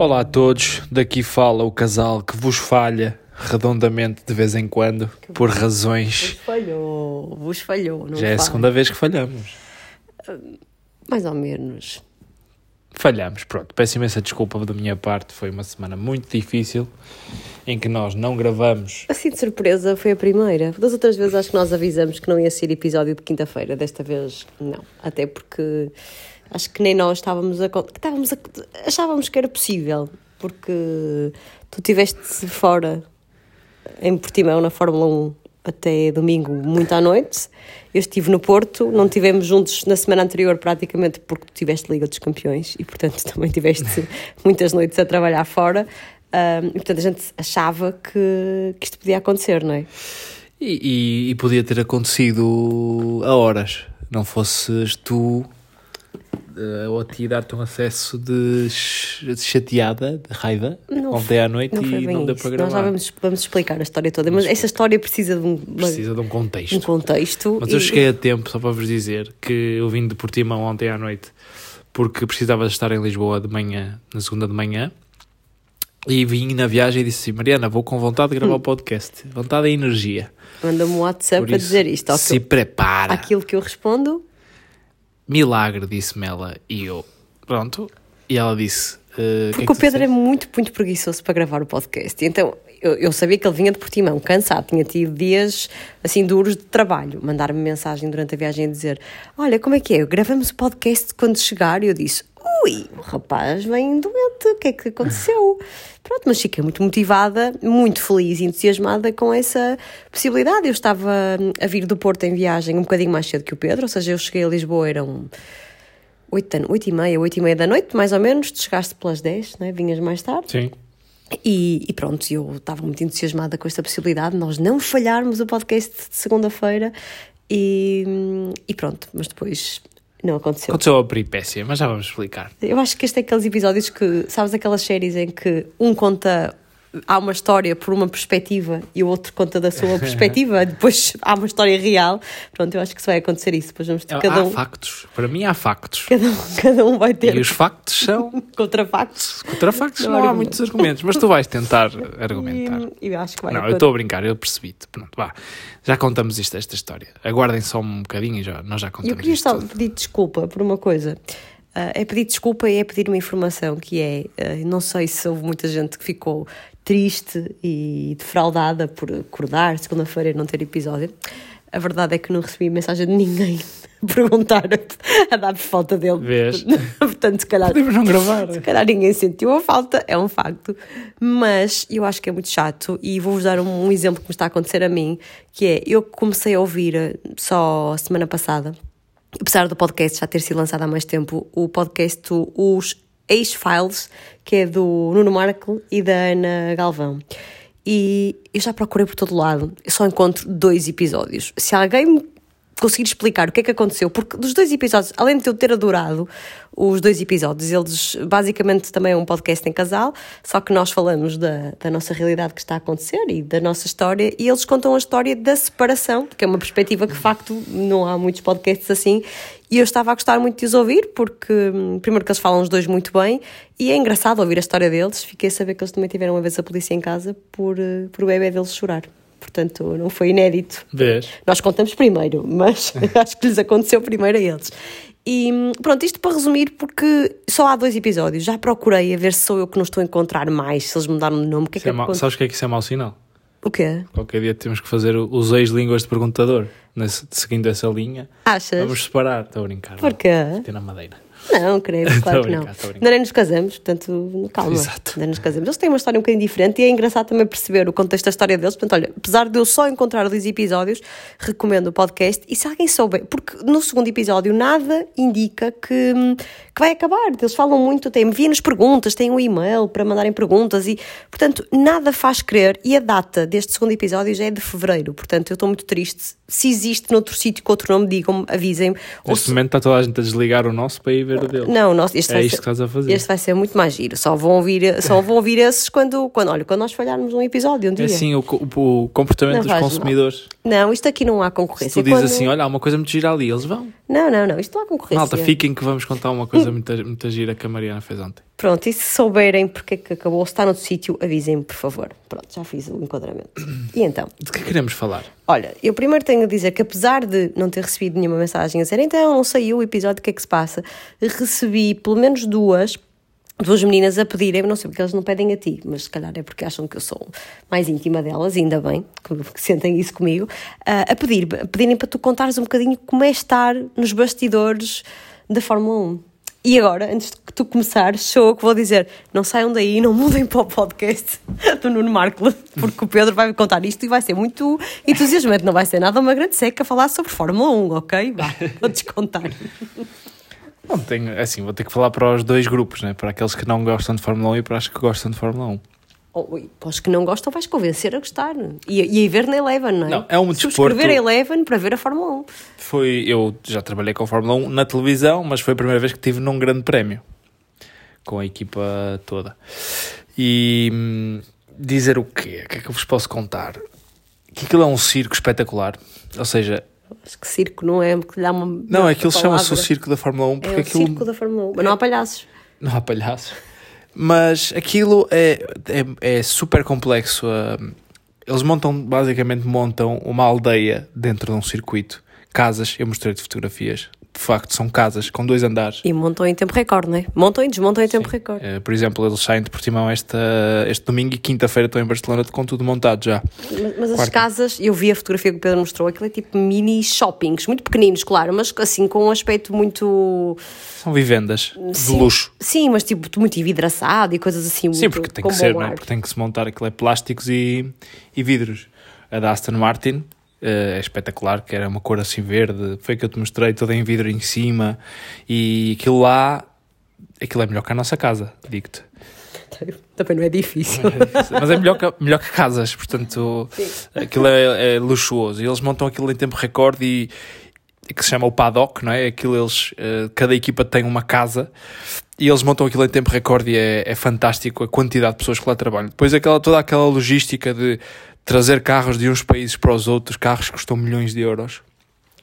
Olá a todos, daqui fala o casal que vos falha redondamente de vez em quando, por Vos razões. falhou, vos falhou, não Já é a segunda vez que falhamos. Mais ou menos. Falhamos, pronto. Peço imensa desculpa da minha parte, foi uma semana muito difícil em que nós não gravamos. Assim de surpresa foi a primeira. Das outras vezes acho que nós avisamos que não ia ser episódio de quinta-feira. Desta vez não. Até porque acho que nem nós estávamos a. que estávamos a achávamos que era possível. Porque tu estiveste fora em Portimão na Fórmula 1 até domingo, muito à noite. Eu estive no Porto, não estivemos juntos na semana anterior, praticamente porque tu tiveste Liga dos Campeões e, portanto, também tiveste muitas noites a trabalhar fora. Ahm, e, portanto, a gente achava que, que isto podia acontecer, não é? E, e- e podia ter acontecido a horas, não fosses tu ou a ti dar-te um acesso de, ch- de chateada, de raiva, Não ontem à noite Não e não deu isso. para Nós gravar. já vamos, vamos explicar a história toda, mas essa história precisa de um, Precisa de um contexto. um contexto. Mas eu e- cheguei a tempo, só para vos dizer, que eu vim de Portimão ontem à noite porque precisava de estar em Lisboa de manhã, na segunda de manhã. E vim na viagem e disse assim: Mariana, vou com vontade de gravar o podcast. Vontade e energia. Manda-me um WhatsApp Por a isso, dizer isto. Se prepara. aquilo que eu respondo, Milagre, disse-me ela. E eu, pronto. E ela disse: "Eh, que é Porque que o Pedro é disseste?" muito, muito preguiçoso para gravar o podcast. Então, eu, eu sabia que ele vinha de Portimão, cansado, tinha tido dias assim duros de trabalho. Mandar-me mensagem durante a viagem a dizer: Olha, como é que é? Gravamos o podcast quando chegar? E eu disse: Ui, o rapaz vem doente, o que é que aconteceu? Pronto, mas fiquei muito motivada, muito feliz e entusiasmada com essa possibilidade. Eu estava hum, a vir do Porto em viagem um bocadinho mais cedo que o Pedro, ou seja, eu cheguei a Lisboa, eram. 8, oito e meia, 8 e meia da noite, mais ou menos, tu chegaste pelas 10, né? vinhas mais tarde. Sim. E, e pronto, eu estava muito entusiasmada com esta possibilidade, nós não falharmos o podcast de segunda-feira e, e pronto, mas depois não aconteceu. Aconteceu a peripécia, mas já vamos explicar. Eu acho que este é aqueles episódios que, sabes, aquelas séries em que um conta. Há uma história por uma perspectiva e o outro conta da sua perspectiva, depois há uma história real. Pronto, eu acho que isso vai acontecer isso. Depois vamos ter cada há um, factos. Para mim há factos. cada um, cada um vai ter E os factos são. contrafactos. Contra factos Não não, há muitos argumentos, mas tu vais tentar argumentar. E, eu acho que vai Não, eu estou a brincar, eu percebi-te. Pronto, vá. Já contamos isto, esta história. Aguardem só um bocadinho e já, nós já contamos eu queria só tudo. pedir desculpa por uma coisa. Ah, é pedir desculpa e é pedir uma informação que é, ah, não sei se houve muita gente que ficou triste e defraudada por acordar segunda-feira e não ter episódio. A verdade é que não recebi mensagem de ninguém perguntar a dar por falta dele. Vês? Portanto, se calhar Podemos não gravar. se calhar ninguém sentiu a falta, é um facto. Mas eu acho que é muito chato e vou-vos dar um, um exemplo que me está a acontecer a mim, que é, eu comecei a ouvir só semana passada, apesar do podcast já ter sido lançado há mais tempo, o podcast Os Ex-Files, que é do Nuno Marco e da Ana Galvão. E eu já procurei por todo lado, eu só encontro dois episódios. Se alguém conseguir explicar o que é que aconteceu, porque dos dois episódios, além de eu ter adorado os dois episódios, eles basicamente também é um podcast em casal, só que nós falamos da, da nossa realidade que está a acontecer e da nossa história, e eles contam a história da separação, que é uma perspectiva que de facto não há muitos podcasts assim, e eu estava a gostar muito de os ouvir, porque hum, primeiro que eles falam os dois muito bem, e é engraçado ouvir a história deles, fiquei a saber que eles também tiveram uma vez a polícia em casa por, eh, por o bebê deles chorar. Portanto, não foi inédito. Vês? Nós contamos primeiro, mas acho que lhes aconteceu primeiro a eles. E pronto, isto para resumir, porque só há dois episódios. Já procurei a ver se sou eu que não estou a encontrar mais, se eles mudaram de nome. O que é Isso que é acontece? Sabes o que é que isso é mau sinal? O quê? Qualquer dia temos que fazer os ex-línguas de perguntador, nesse- seguindo essa linha. Achas? Vamos separar, estou a brincar. Porquê? Ter na madeira. Não, creio, claro que não. Ainda nem nos casamos, portanto, calma. Exato. Ainda nos casamos. Eles têm uma história um bocadinho diferente e é engraçado também perceber o contexto da história deles. Portanto, olha, apesar de eu só encontrar dois episódios, recomendo o podcast. E se alguém souber, porque no segundo episódio nada indica que, que vai acabar. Eles falam muito, têm, enviam-nos perguntas, têm um e-mail para mandarem perguntas e, portanto, nada faz crer. E a data deste segundo episódio já é de fevereiro. Portanto, eu estou muito triste. Se existe noutro sítio com outro nome, digam-me, avisem-me. Neste se- momento está toda a gente a desligar o nosso para ir ver o dele. não, nossa, este É vai isto ser, que estás a fazer. Este vai ser muito mais giro. Só vão ouvir, só vão ouvir esses quando, quando, olha, quando nós falharmos um episódio um dia. É assim o, co- o comportamento Não dos faz mal. consumidores. Não, isto aqui não há Se concorrência. tu dizes Quando- assim, olha, há uma coisa muito gira ali, eles vão. Não, não, não, isto não há concorrência. Malta, fiquem que vamos contar uma coisa muito, muito gira que a Mariana fez ontem. Pronto, e se souberem porque é que acabou, se está noutro sítio, avisem-me, por favor. Pronto, já fiz o enquadramento. E então? De que queremos falar? Olha, eu primeiro tenho a dizer que apesar de não ter recebido nenhuma mensagem a dizer então não saiu o episódio, o que é que se passa, recebi pelo menos duas duas meninas a pedirem, não sei porque elas não pedem a ti, mas se calhar é porque acham que eu sou mais íntima delas, ainda bem que, sentem isso comigo, uh, a pedir, a pedirem para tu contares um bocadinho como é estar nos bastidores da Fórmula 1. E agora, antes de que tu começares, sou eu que vou dizer: não saiam daí, não mudem para o podcast do Nuno Marco, porque o Pedro vai me contar isto e vai ser muito entusiasmante. Não vai ser nada uma grande seca falar sobre Fórmula 1, ok? Vá, vou-te contar. Não, tenho, é assim, vou ter que falar para os dois grupos, né? para aqueles que não gostam de Fórmula 1 e para os que gostam de Fórmula 1. Oh, para os que não gostam, vais convencer a gostar. E, e a ver na Eleven, não é? Não, é um desporto... Subscrever a Eleven para ver a Fórmula 1. Foi, eu já trabalhei com a Fórmula 1 na televisão, mas foi a primeira vez que tive num grande prémio. Com a equipa toda. E hum, dizer o quê? O que é que eu vos posso contar? Que aquilo é um circo espetacular. Ou seja, Acho que circo não é porque dá uma. Não, é aquilo chama-se o circo da Fórmula 1 porque é o aquilo. circo da Fórmula 1, mas não há palhaços. Não há palhaços. Mas aquilo é, é, é super complexo. Eles montam, basicamente, montam uma aldeia dentro de um circuito. Casas, eu mostrei-te fotografias de facto são casas com dois andares. E montam em tempo recorde, não é? Montam e desmontam em tempo Sim. recorde. Uh, por exemplo, eles saem de Portimão esta, este domingo e quinta-feira estão em Barcelona com tudo montado já. Mas, mas as casas, eu vi a fotografia que o Pedro mostrou, aquilo é tipo mini shoppings, muito pequeninos, claro, mas assim com um aspecto muito. São vivendas sim, de luxo. Sim, mas tipo muito envidraçado e coisas assim. Sim, porque tem que ser, não é? Porque tem que se montar aquilo é plásticos e, e vidros. A da Aston Martin é espetacular, que era uma cor assim verde, foi que eu te mostrei, toda em vidro em cima, e aquilo lá, aquilo é melhor que a nossa casa, digo-te. Também não é difícil. Mas é melhor que, melhor que casas, portanto, Sim. aquilo é, é, luxuoso. E eles montam aquilo em tempo recorde e que se chama o paddock, não é? Aquilo eles, uh, cada equipa tem uma casa e eles montam aquilo em tempo recorde e é, é fantástico a quantidade de pessoas que lá trabalham. Depois aquela, toda aquela logística de trazer carros de uns países para os outros, carros que custam milhões de euros.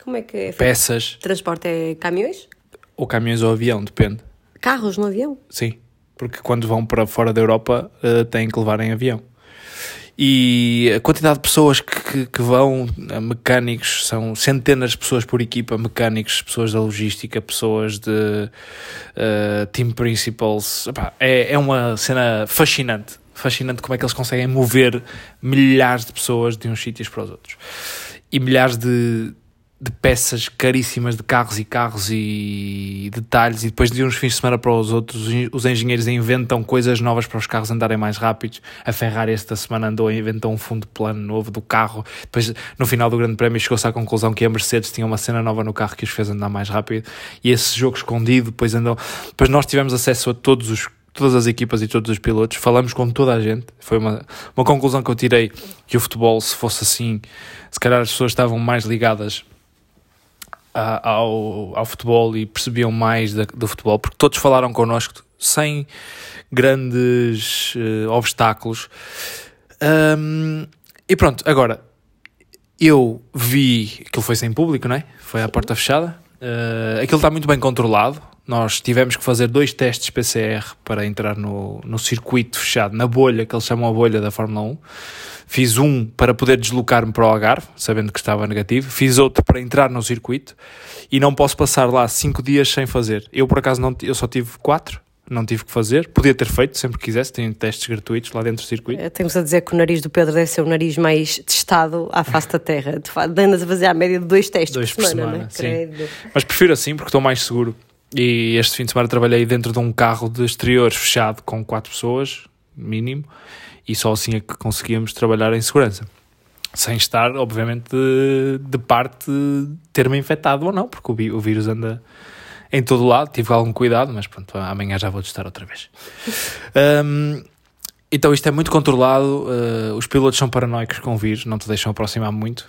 Como é que é? Peças. Transporte é caminhões? Ou caminhões ou avião, depende. Carros no avião? Sim, porque quando vão para fora da Europa uh, têm que levar em avião. E a quantidade de pessoas que, que, que, vão, eh, mecânicos, são centenas de pessoas por equipa, mecânicos, pessoas da logística, pessoas de uh, team principals. Epá, é, é uma cena fascinante fascinante como é que eles conseguem mover milhares de pessoas de uns sítios para os outros. E milhares de, de peças caríssimas de carros e carros e detalhes, e depois de uns fins de semana para os outros, os engenheiros inventam coisas novas para os carros andarem mais rápidos. A Ferrari esta semana andou e inventou um fundo plano novo do carro. Depois, no final do Grande Prémio, chegou-se à conclusão que a Mercedes tinha uma cena nova no carro que os fez andar mais rápido. E esse jogo escondido, depois andou. Depois nós tivemos acesso a todos os todas as equipas e todos os pilotos, falamos com toda a gente. Foi uma, uma conclusão que eu tirei que o futebol, se fosse assim, se calhar as pessoas estavam mais ligadas a, ao, ao futebol e percebiam mais da, do futebol, porque todos falaram connosco sem grandes uh, obstáculos. Um, e pronto, agora eu vi aquilo foi sem público, não é? Foi à porta fechada. Uh, aquilo está muito bem controlado. Nós tivemos que fazer dois testes PCR para entrar no, no circuito fechado, na bolha, que eles chamam a bolha da Fórmula 1. Fiz um para poder deslocar-me para o Algarve, sabendo que estava negativo. Fiz outro para entrar no circuito e não posso passar lá cinco dias sem fazer. Eu, por acaso, não, eu só tive quatro, não tive que fazer. Podia ter feito, sempre que quisesse, tem testes gratuitos lá dentro do circuito. É, temos a dizer que o nariz do Pedro deve ser o nariz mais testado à face da terra. Tu andas a fazer a média de dois testes dois por semana, semana sim. Mas prefiro assim porque estou mais seguro. E este fim de semana trabalhei dentro de um carro de exteriores fechado com quatro pessoas, mínimo, e só assim é que conseguíamos trabalhar em segurança. Sem estar, obviamente, de, de parte ter-me infectado ou não, porque o, o vírus anda em todo lado, tive algum cuidado, mas pronto, amanhã já vou testar outra vez. Um, então isto é muito controlado, uh, os pilotos são paranoicos com o vírus, não te deixam aproximar muito.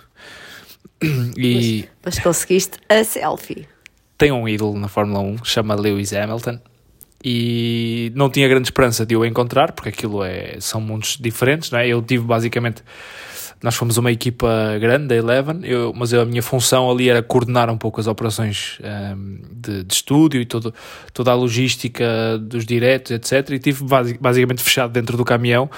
E... Mas, mas conseguiste a selfie tem um ídolo na Fórmula 1, chama Lewis Hamilton, e não tinha grande esperança de o encontrar, porque aquilo é, são mundos diferentes, não é? Eu tive basicamente nós fomos uma equipa grande, da Eleven, eu, mas eu, a minha função ali era coordenar um pouco as operações um, de, de, estúdio e todo, toda a logística dos diretos, etc. E tive basicamente fechado dentro do caminhão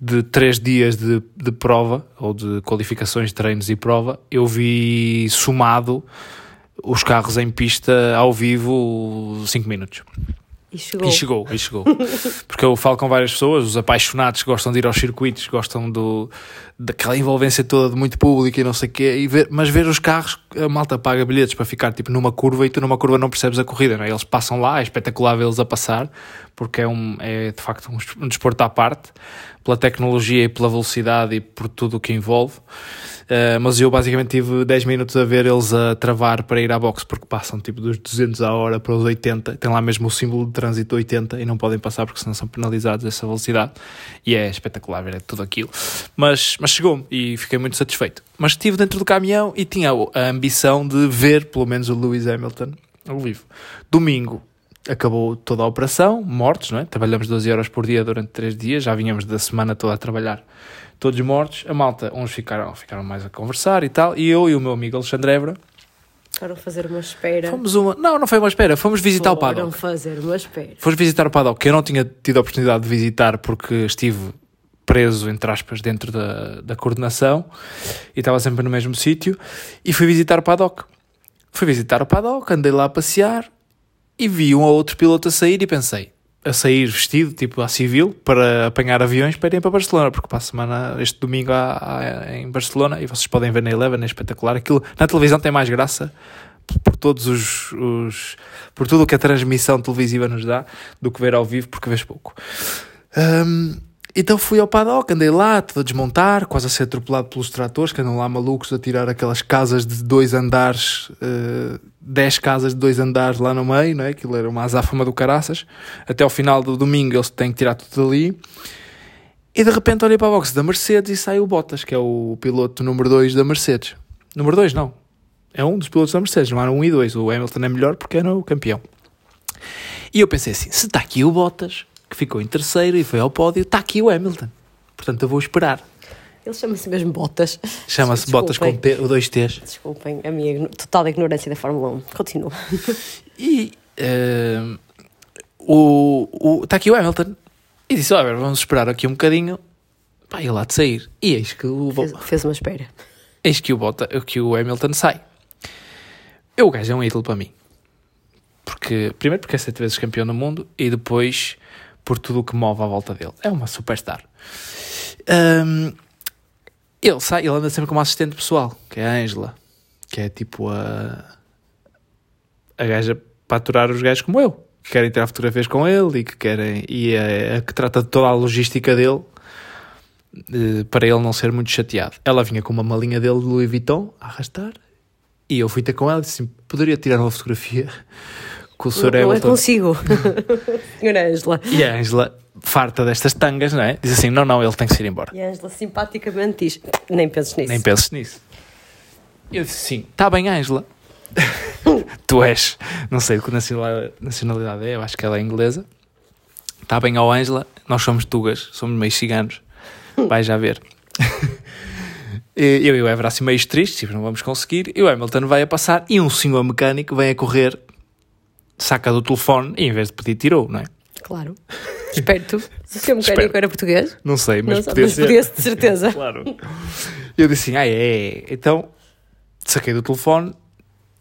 de três dias de, de prova, ou de qualificações, treinos e prova. Eu vi somado os carros em pista ao vivo 5 minutos. E chegou. E chegou, e chegou. Porque eu falo com várias pessoas, os apaixonados gostam de ir aos circuitos, gostam do, daquela envolvência toda de muito público e não sei o quê, e ver, mas ver os carros, a malta paga bilhetes para ficar tipo numa curva e tu numa curva não percebes a corrida, não é? Eles passam lá, é espetacular vê-los a passar, porque é, um, é de facto um, desporto à parte, pela tecnologia e pela velocidade e por tudo o que envolve. Uh, mas eu basicamente tive 10 minutos a ver eles a travar para ir à boxe, porque passam tipo dos 200 a hora para os 80, tem lá mesmo o símbolo de trânsito 80 e não podem passar porque senão são penalizados essa velocidade. E é espetacular ver tudo aquilo. Mas, mas chegou e fiquei muito satisfeito. Mas estive dentro do caminhão e tinha a ambição de ver pelo menos o Lewis Hamilton ao vivo. Domingo acabou toda a operação, mortos, não é? Trabalhamos 12 horas por dia durante 3 dias, já vinhamos da semana toda a trabalhar todos mortos. A malta, uns ficaram, ficaram mais a conversar e tal, e eu e o meu amigo Alexandre Évora foram fazer uma espera. Fomos uma. Não, não foi uma espera, fomos visitar Foram o paddock. Foram fazer uma espera. Fomos visitar o paddock, que eu não tinha tido a oportunidade de visitar porque estive preso, entre aspas, dentro da, da coordenação e estava sempre no mesmo sítio. E fui visitar o paddock. Fui visitar o paddock, andei lá a passear e vi um ou outro piloto a sair e pensei: a sair vestido, tipo a civil, para apanhar aviões para ir para Barcelona, porque para a semana, este domingo há, há em Barcelona, e vocês podem ver na Eleven, é espetacular. Aquilo na televisão tem mais graça por todos os, os por tudo o que a transmissão televisiva nos dá do que ver ao vivo, porque vês pouco. Um, então fui ao paddock, andei lá, tudo a desmontar, quase a ser atropelado pelos tratores que andam lá malucos a tirar aquelas casas de dois andares, uh, dez casas de dois andares lá no meio, não é? Aquilo era uma azáfama do caraças. Até ao final do domingo eles têm que tirar tudo ali. E de repente olhei para a box da Mercedes e sai o Bottas, que é o piloto número 2 da Mercedes. Número 2 não, é um dos pilotos da Mercedes, não era um e dois. O Hamilton é melhor porque era o campeão. E eu pensei assim: se está aqui o Bottas, que ficou em terceiro e foi ao pódio, está aqui o Hamilton. Portanto, eu vou esperar. Ele chama-se mesmo Bottas. Chama-se Bottas com T, dois T's. Desculpem a minha total ignorância da Fórmula 1. Continua. E uh, o, está aqui o Hamilton. E disse: Olha, vamos esperar aqui um bocadinho. Pá, ele lá de sair. E eis que o fez, fez uma espera. Eis que o, Bota, que o Hamilton sai. Eu, o gajo é um ídolo para mim. Porque, primeiro porque é sete vezes campeão do mundo e depois por tudo o que move à volta dele. É uma superstar. Um, ele sai, ele anda sempre com uma assistente pessoal, que é a Angela, que é tipo a, a gaja para aturar os gajos como eu, que querem tirar fotografias com ele e que querem, e é a que trata de toda a logística dele eh, para ele não ser muito chateado. Ela vinha com uma malinha dele de Louis Vuitton a arrastar e eu fui ter com ela e disse assim, poderia tirar uma fotografia com o Sr. Não, é consigo, senhora Ângela. E a Ângela, farta destas tangas, não é? Diz assim: não, não, ele tem que ir embora. E a Ângela simpaticamente diz: nem penses nisso. Nem penses nisso. Eu disse: sim, está bem, Ângela. tu és, não sei de que nacionalidade é, eu acho que ela é inglesa. Está bem, ó Ângela, nós somos tugas, somos meio ciganos. Vai já ver. eu e o Ever assim meio tristes, tipo, não vamos conseguir. E o Hamilton vai a passar e um senhor mecânico vem a correr saca do telefone e em vez de pedir, tirou, não é? Claro. Esperto. Se o seu mecânico era português? Não sei, mas não, podia mas ser. Podia de certeza. claro. Eu disse assim, ah, é. Então, saquei do telefone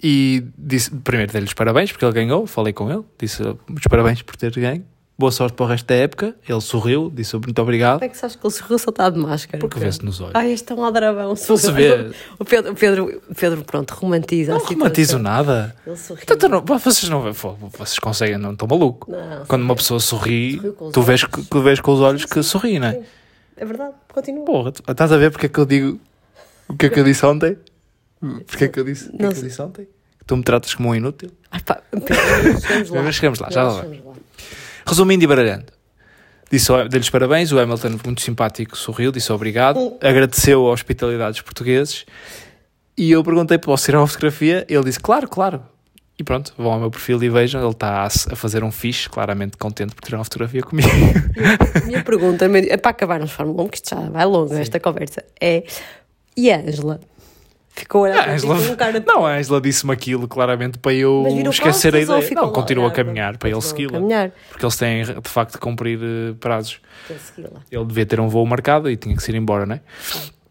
e disse, primeiro dei-lhe os parabéns porque ele ganhou, falei com ele, disse muitos parabéns por ter ganho boa sorte para o resto da época. Ele sorriu, disse muito obrigado. Como é que sabes que ele sorriu só está de máscara? Porque vê-se nos olhos. Ai, este é um aldrabão. Não se vê. O Pedro, Pedro, Pedro, pronto, romantiza Não romantizo nada. Ele sorriu. Então, não, vocês não vocês conseguem, não estão maluco. Não, Quando uma pessoa sorri, tu vês, tu vês com os olhos que sorri, não é? É verdade, continua. Porra, estás a ver porque é que eu digo o que é que eu disse ontem? Porque é que eu disse, o que é que eu disse ontem? Tu me tratas como um inútil? Ai pá, Pedro, chegamos lá. Chegamos lá, já lá. chegamos lá. Resumindo e baralhando. Disse, dei-lhes parabéns, o Hamilton muito simpático sorriu, disse obrigado, agradeceu a hospitalidade dos portugueses e eu perguntei, posso tirar uma fotografia? Ele disse, claro, claro. E pronto, vão ao meu perfil e vejam, ele está a fazer um fixe, claramente contente por tirar uma fotografia comigo. Minha pergunta, é para acabarmos Fórmula 1, que isto já vai longo esta conversa, é E a Ângela? Ficou a olhar Ah, para Angela- com um cara de- Não, a Angela disse-me aquilo claramente para eu esquecer a ideia. Não, continua a caminhar para ele segui-la. Porque eles têm de facto de cumprir eh, prazos. Ele devia ter um voo marcado e tinha que se ir embora, não é?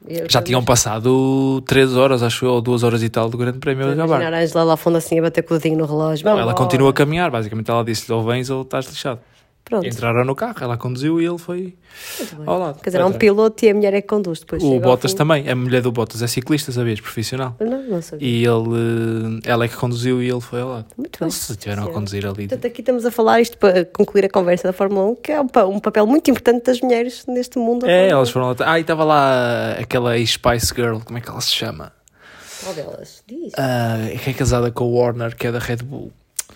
Eu Já tinham passado 3 horas, acho eu, ou 2 horas e tal do Grande Prémio a Estou a acabar. Imaginar a Ângela lá fundo assim a bater com o dedinho no relógio. Vamos ela embora. continua a caminhar, basicamente ela disse-lhe ou vens ou estás lixado. Pronto. Entraram no carro, ela conduziu e ele foi ao lado. Quer dizer, há um piloto e a mulher é que conduz. Depois O Bottas também, a mulher do Bottas é ciclista, sabias, profissional. Não, não sabia. E ele, ela é que conduziu e ele foi ao lado. Muito bem. Se estiveram a conduzir ali. Portanto, aqui estamos a falar isto para concluir a conversa da Fórmula 1, que é um, pa- papel muito importante das mulheres neste mundo. É, elas 1. foram lá. Ah, e estava lá aquela Spice Girl, como é que ela se chama? Qual delas? Diz. Ah, que é casada com o Warner, que é da Red Bull.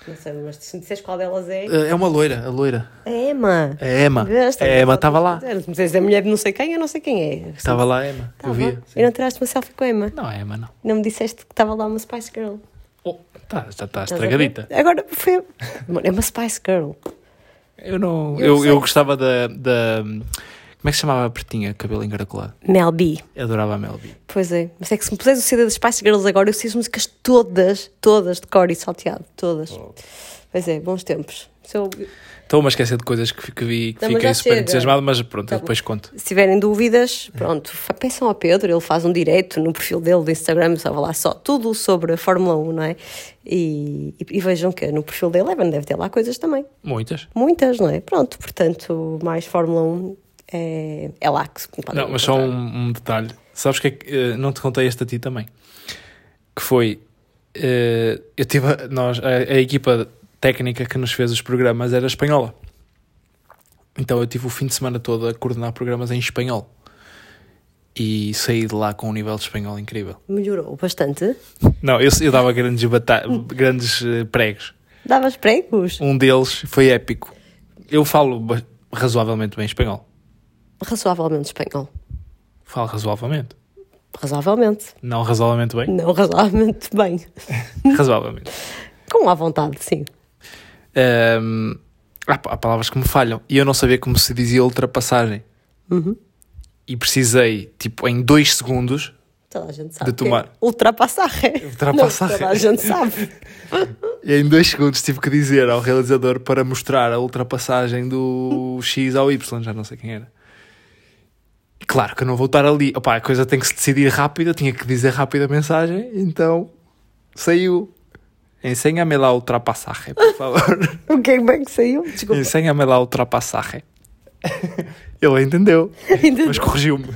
Não sei, mas se me disseres qual delas é. Ah, é uma loira, a loira. A Emma. É a Emma. Veste, A Emma estava lá. Se me disseres a mulher de não sei quem, eu não sei quem é. Estava lá a Emma. Eu Estava. via. sim. E não tiraste uma selfie com a Emma. Não, é Emma, não. Não me disseste que estava lá uma Spice Girl. Oh, tá, já está a ver? estragadita. Agora foi. É uma Spice Girl. Eu não. Eu Eu, eu gostava da, da. Como é que se chamava a pretinha, cabelo encaracolado? Mel B. Eu adorava a Melby. Pois é. Mas é que se me puseres o CD das Spice Girls agora, eu sei as músicas todas, todas de cor e salteado. Todas. Oh. Pois é, bons tempos. Se, eu- Estou-me a esquecer de coisas que, que vi que Não, fiquei super chega. entusiasmado, mas pronto, Tá eu depois conto. se tiverem dúvidas, pronto, peçam ao Pedro, ele faz um direto no perfil dele do Instagram, estava lá só tudo sobre a Fórmula 1, não é? E, e, e vejam que no perfil dele Evan deve ter lá coisas também. Muitas. Muitas, não é? Pronto, portanto, mais Fórmula 1 é, é lá que se podem Não, mas só um, um detalhe. Sabes que é que, eh, não te contei este a ti também? Que foi. eh, eu tive. a- Nós, a, a equipa técnica que nos fez os programas era espanhola. Então eu tive o fim de semana todo a coordenar programas em espanhol. E saí de lá com um nível de espanhol incrível. Melhorou bastante. Não, eu, eu dava grandes, bata grandes eh, pregos. Davas pregos? Um deles foi épico. Eu falo razoavelmente bem espanhol. Razoavelmente espanhol. Falo razoavelmente. Razoavelmente. Não razoavelmente bem. Não razoavelmente bem. razoavelmente. Com à vontade, sim. Ahm, há, há palavras que me falham. E eu não sabia como se dizia ultrapassagem. Uhum. E precisei, tipo, em dois segundos, Toda a gente sabe. De tomar. é Ultrapassar. Ultrapassar. Não, toda a gente sabe. e em dois segundos tive que dizer ao realizador para mostrar a ultrapassagem do X ao Y, já não sei quem era. Claro que eu não vou estar ali. Opa, a coisa tem que se decidir rápido, eu tinha que dizer rápido a mensagem, então saiu. Ensina-me lá a ultrapassagem, por favor. O que é que saiu? Desculpa. Ensina-me lá a ultrapassagem. Ele entendeu, Entendeu? mas corrigiu-me.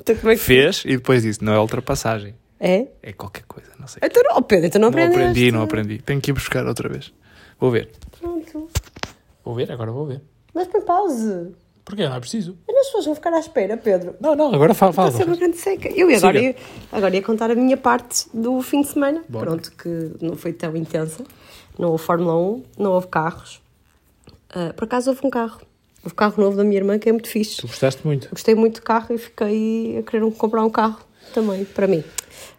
Então, como é que- Fez e depois disse: não é ultrapassagem, É? é qualquer coisa, não sei. Então, não, Pedro, então não Não aprendeste. aprendi, não aprendi. Tenho que ir buscar outra vez. Vou ver. Pronto. Vou ver, agora vou ver. Mas põe pause. Porquê? Não é preciso. As pessoas vão ficar à espera, Pedro. Não, não, agora fala. fala. Está uma grande seca. Eu ia agora, ia, agora ia contar a minha parte do fim de semana. Bora. Pronto, que não foi tão intensa. Não houve Fórmula 1, não houve carros. Ah, por acaso houve um carro. Houve carro novo da minha irmã que é muito fixe. Tu gostaste muito. Gostei muito do carro e fiquei a querer comprar um carro também para mim.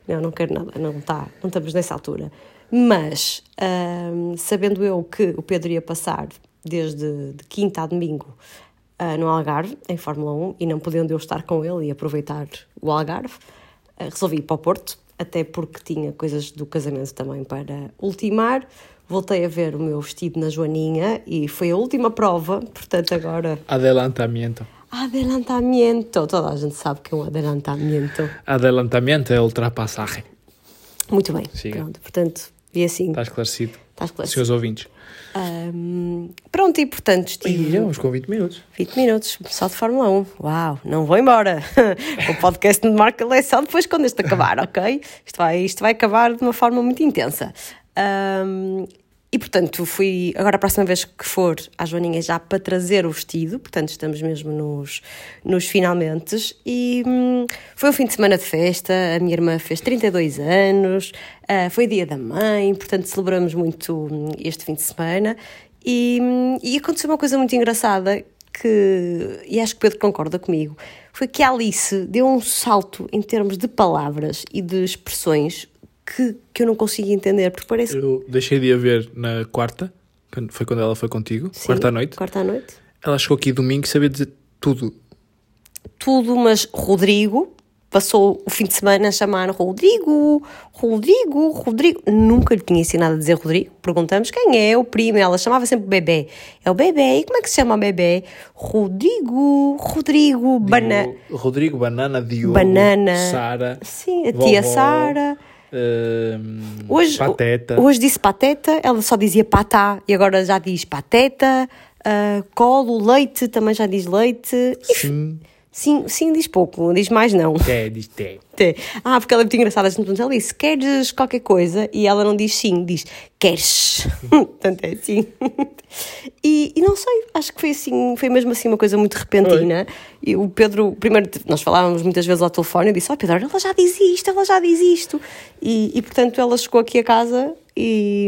Não, não quero nada, não, tá, não estamos nessa altura. Mas, ahm, sabendo eu que o Pedro ia passar desde de quinta a domingo ah, no Algarve, em Fórmula 1, e não podendo eu estar com ele e aproveitar o Algarve, ah, resolvi ir para o Porto, até porque tinha coisas do casamento também para ultimar. Voltei a ver o meu vestido na Joaninha e foi a última prova, portanto agora Adelantamiento. Adelantamento. Toda a gente sabe que é um adelantamento. Adelantamiento é ultrapassagem. Muito bem. Siga. Pronto, portanto, e assim, Está esclarecido. está esclarecido. Senhores ouvintes. Ahm, pronto, e portanto, E estive já vamos com 20 minutos. 20 minutos só de Fórmula 1. Uau, não vou embora. o podcast de marca é só depois quando este acabar, ok? Isto vai, isto vai acabar de uma forma muito intensa. Ahm, e portanto, fui agora a próxima vez que for à Joaninha já para trazer o vestido, portanto, estamos mesmo nos, nos finalmente. E hum, foi um fim de semana de festa. A minha irmã fez 32 anos, ah, foi dia da mãe, portanto, celebramos muito hum, este fim de semana. E, hum, e aconteceu uma coisa muito engraçada que, e acho que Pedro concorda comigo, foi que a Alice deu um salto em termos de palavras e de expressões que, que eu não consigo entender, porque parece. Eu deixei de a ver na quarta, foi quando ela foi contigo, Sim, quarta à noite. Quarta à noite. Ela chegou aqui domingo e sabia dizer tudo. Tudo, mas Rodrigo, passou o fim de semana a chamar Rodrigo, Rodrigo, Rodrigo. Nunca lhe tinha ensinado a dizer Rodrigo. Perguntamos quem é o primo. Ela chamava sempre bebê. É o bebê. E como é que se chama o bebê? Rodrigo, Rodrigo, Banana. Rodrigo, Banana, Diogo, Banana. Sara. Sim, a tia Sara. Hum, Hoje, Pateta. hoje disse pateta, ela só dizia patá e agora já diz pateta, ah, colo, leite, também já diz leite. E Sim. Sim, diz pouco, diz mais não. É, diz té. Até. Ah, porque ela é muito engraçada. Assim, ela disse, queres qualquer coisa? E ela não diz sim, diz queres. Portanto, é sim. E, e não sei, acho que foi assim, foi mesmo assim uma coisa muito repentina. E o Pedro, primeiro, nós falávamos muitas vezes ao telefone, eu disse, ó Pedro, ela já diz isto, ela já diz isto. E, e portanto ela chegou aqui a casa e,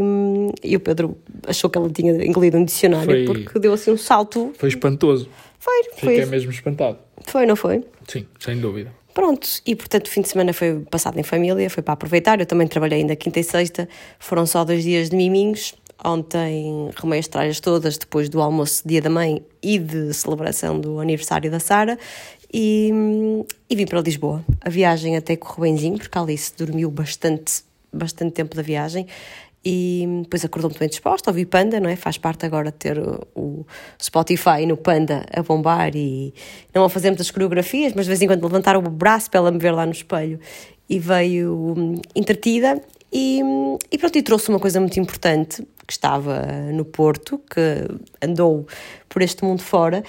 e o Pedro achou que ela tinha incluído um dicionário Foi- porque deu assim um salto. Foi espantoso. Foi, Fiquei foi, mesmo espantado. foi, não foi? Sim, sem dúvida. Pronto, e portanto o fim de semana foi passado em família, foi para aproveitar. Eu também trabalhei ainda quinta e sexta, foram só dois dias de miminhos. Ontem remei as tralhas todas depois do almoço Dia da Mãe e de celebração do aniversário da Sara e, e vim para Lisboa. A viagem até correu benzinho, porque a Alice dormiu bastante, bastante tempo da viagem e depois acordou muito bem disposta, ouvi Panda, não é? Faz parte agora de ter o, Spotify no Panda a bombar e não a fazer muitas coreografias, mas de vez em quando levantar o braço para ela me ver lá no espelho e veio hum, entretida e, e pronto, e trouxe uma coisa muito importante que estava no Porto, que andou por este mundo fora,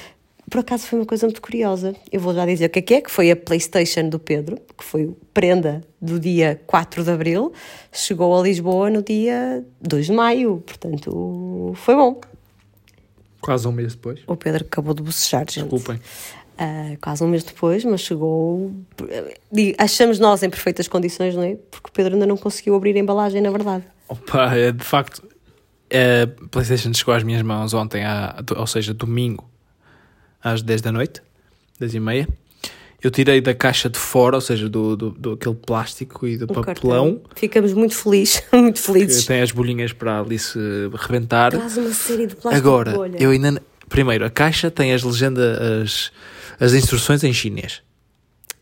por acaso foi uma coisa muito curiosa. Eu vou já dizer o que é que é, que foi a Playstation do Pedro, que foi prenda do dia 4 de Abril, chegou a Lisboa no dia 2 de Maio, portanto foi bom. Quase um mês depois. O Pedro acabou de bocejar, gente. Desculpem. Ah, quase um mês depois, mas chegou. Achamos nós em perfeitas condições, não é? Porque o Pedro ainda não conseguiu abrir a embalagem, na verdade. Opa, é, de facto, a PlayStation chegou às minhas mãos ontem, à, ou seja, domingo, às 10 da noite, 10 e meia. Eu tirei da caixa de fora, ou seja, do, do, do aquele plástico e do Um papelão, cartão. Ficamos muito felizes, muito que felizes. tem as bolinhas para ali se rebentar. Traz uma série de plástico Agora, de eu ainda. Primeiro, a caixa tem as legendas, as, as instruções em chinês.